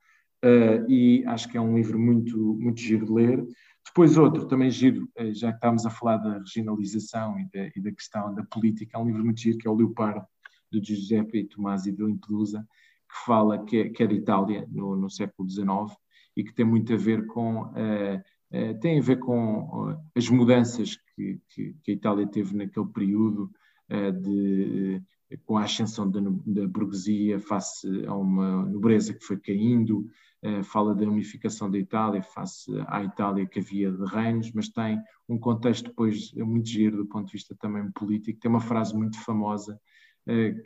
Uh, e acho que é um livro muito, muito giro de ler. Depois outro, também giro, já que estávamos a falar da regionalização e da, e da questão da política, é um livro muito giro que é o Leopardo, de Giuseppe Tomasi de Lampedusa, que fala que é, que é Itália no, no, século XIX e que tem muito a ver com uh, uh, tem a ver com uh, as mudanças que, que, que, a Itália teve naquele período de, com a ascensão da, da, burguesia face a uma nobreza que foi caindo, fala da unificação da Itália face à Itália que havia de reinos, mas tem um contexto depois muito giro do ponto de vista também político. Tem uma frase muito famosa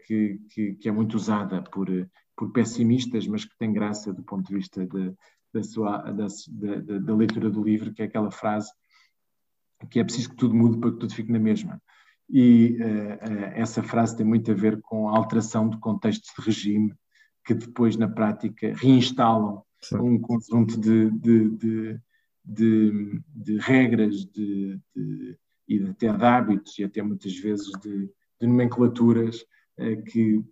que, que, que, é muito usada por, por pessimistas, mas que tem graça do ponto de vista de, da, sua, da, da, da, leitura do livro, que é aquela frase que é preciso que tudo mude para que tudo fique na mesma. E uh, uh, essa frase tem muito a ver com a alteração de contextos de regime que depois, na prática, reinstalam Sim. um conjunto de, de, de, de, regras e até de hábitos e até muitas vezes de, nomenclaturas eh, que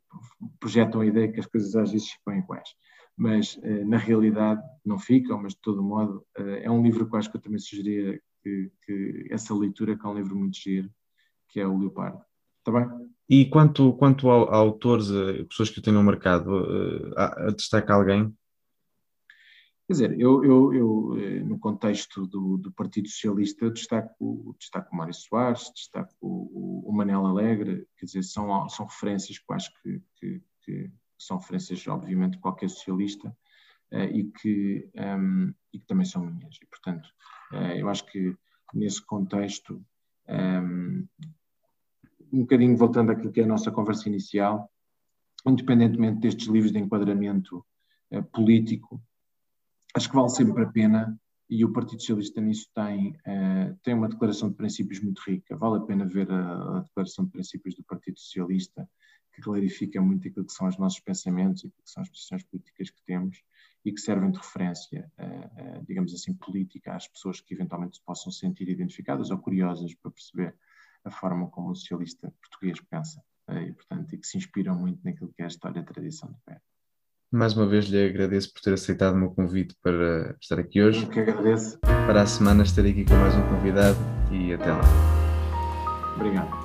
projetam a ideia que as coisas às vezes ficam iguais. Mas eh, na realidade não ficam, mas de todo modo eh, é um livro que eu acho que eu também sugeria que, que essa leitura, que é um livro muito giro, que é o Leopardo. Está bem? E quanto, quanto a, a autores, pessoas que o tenham marcado, destaca alguém? Quer dizer, eu, eu, eu eh, no contexto do, do, Partido Socialista, destaco, destaco o Mário Soares, destaco o, o Manel Alegre, quer dizer, são, são referências que eu acho que, que, que são referências, obviamente, de qualquer socialista uh, e, que, um, ehm, e que também são minhas. E, portanto, uh, eu acho que nesse contexto, um, ehm, um bocadinho voltando àquilo que é a nossa conversa inicial, independentemente destes livros de enquadramento uh, político, acho que vale sempre a pena e o Partido Socialista nisso tem, uh, tem uma declaração de princípios muito rica. Vale a pena ver a, a, declaração de princípios do Partido Socialista, que clarifica muito aquilo que são os nossos pensamentos aquilo que são as posições políticas que temos e que servem de referência, uh, uh, digamos assim, política às pessoas que eventualmente se possam sentir identificadas ou curiosas para perceber a forma como o socialista português pensa e, portanto, e que se inspiram muito naquilo que é a história e a tradição do pé. Mais uma vez lhe agradeço por ter aceitado o meu convite para estar aqui hoje. Eu que agradeço. Para a semana estarei aqui com mais um convidado e até lá. Obrigado.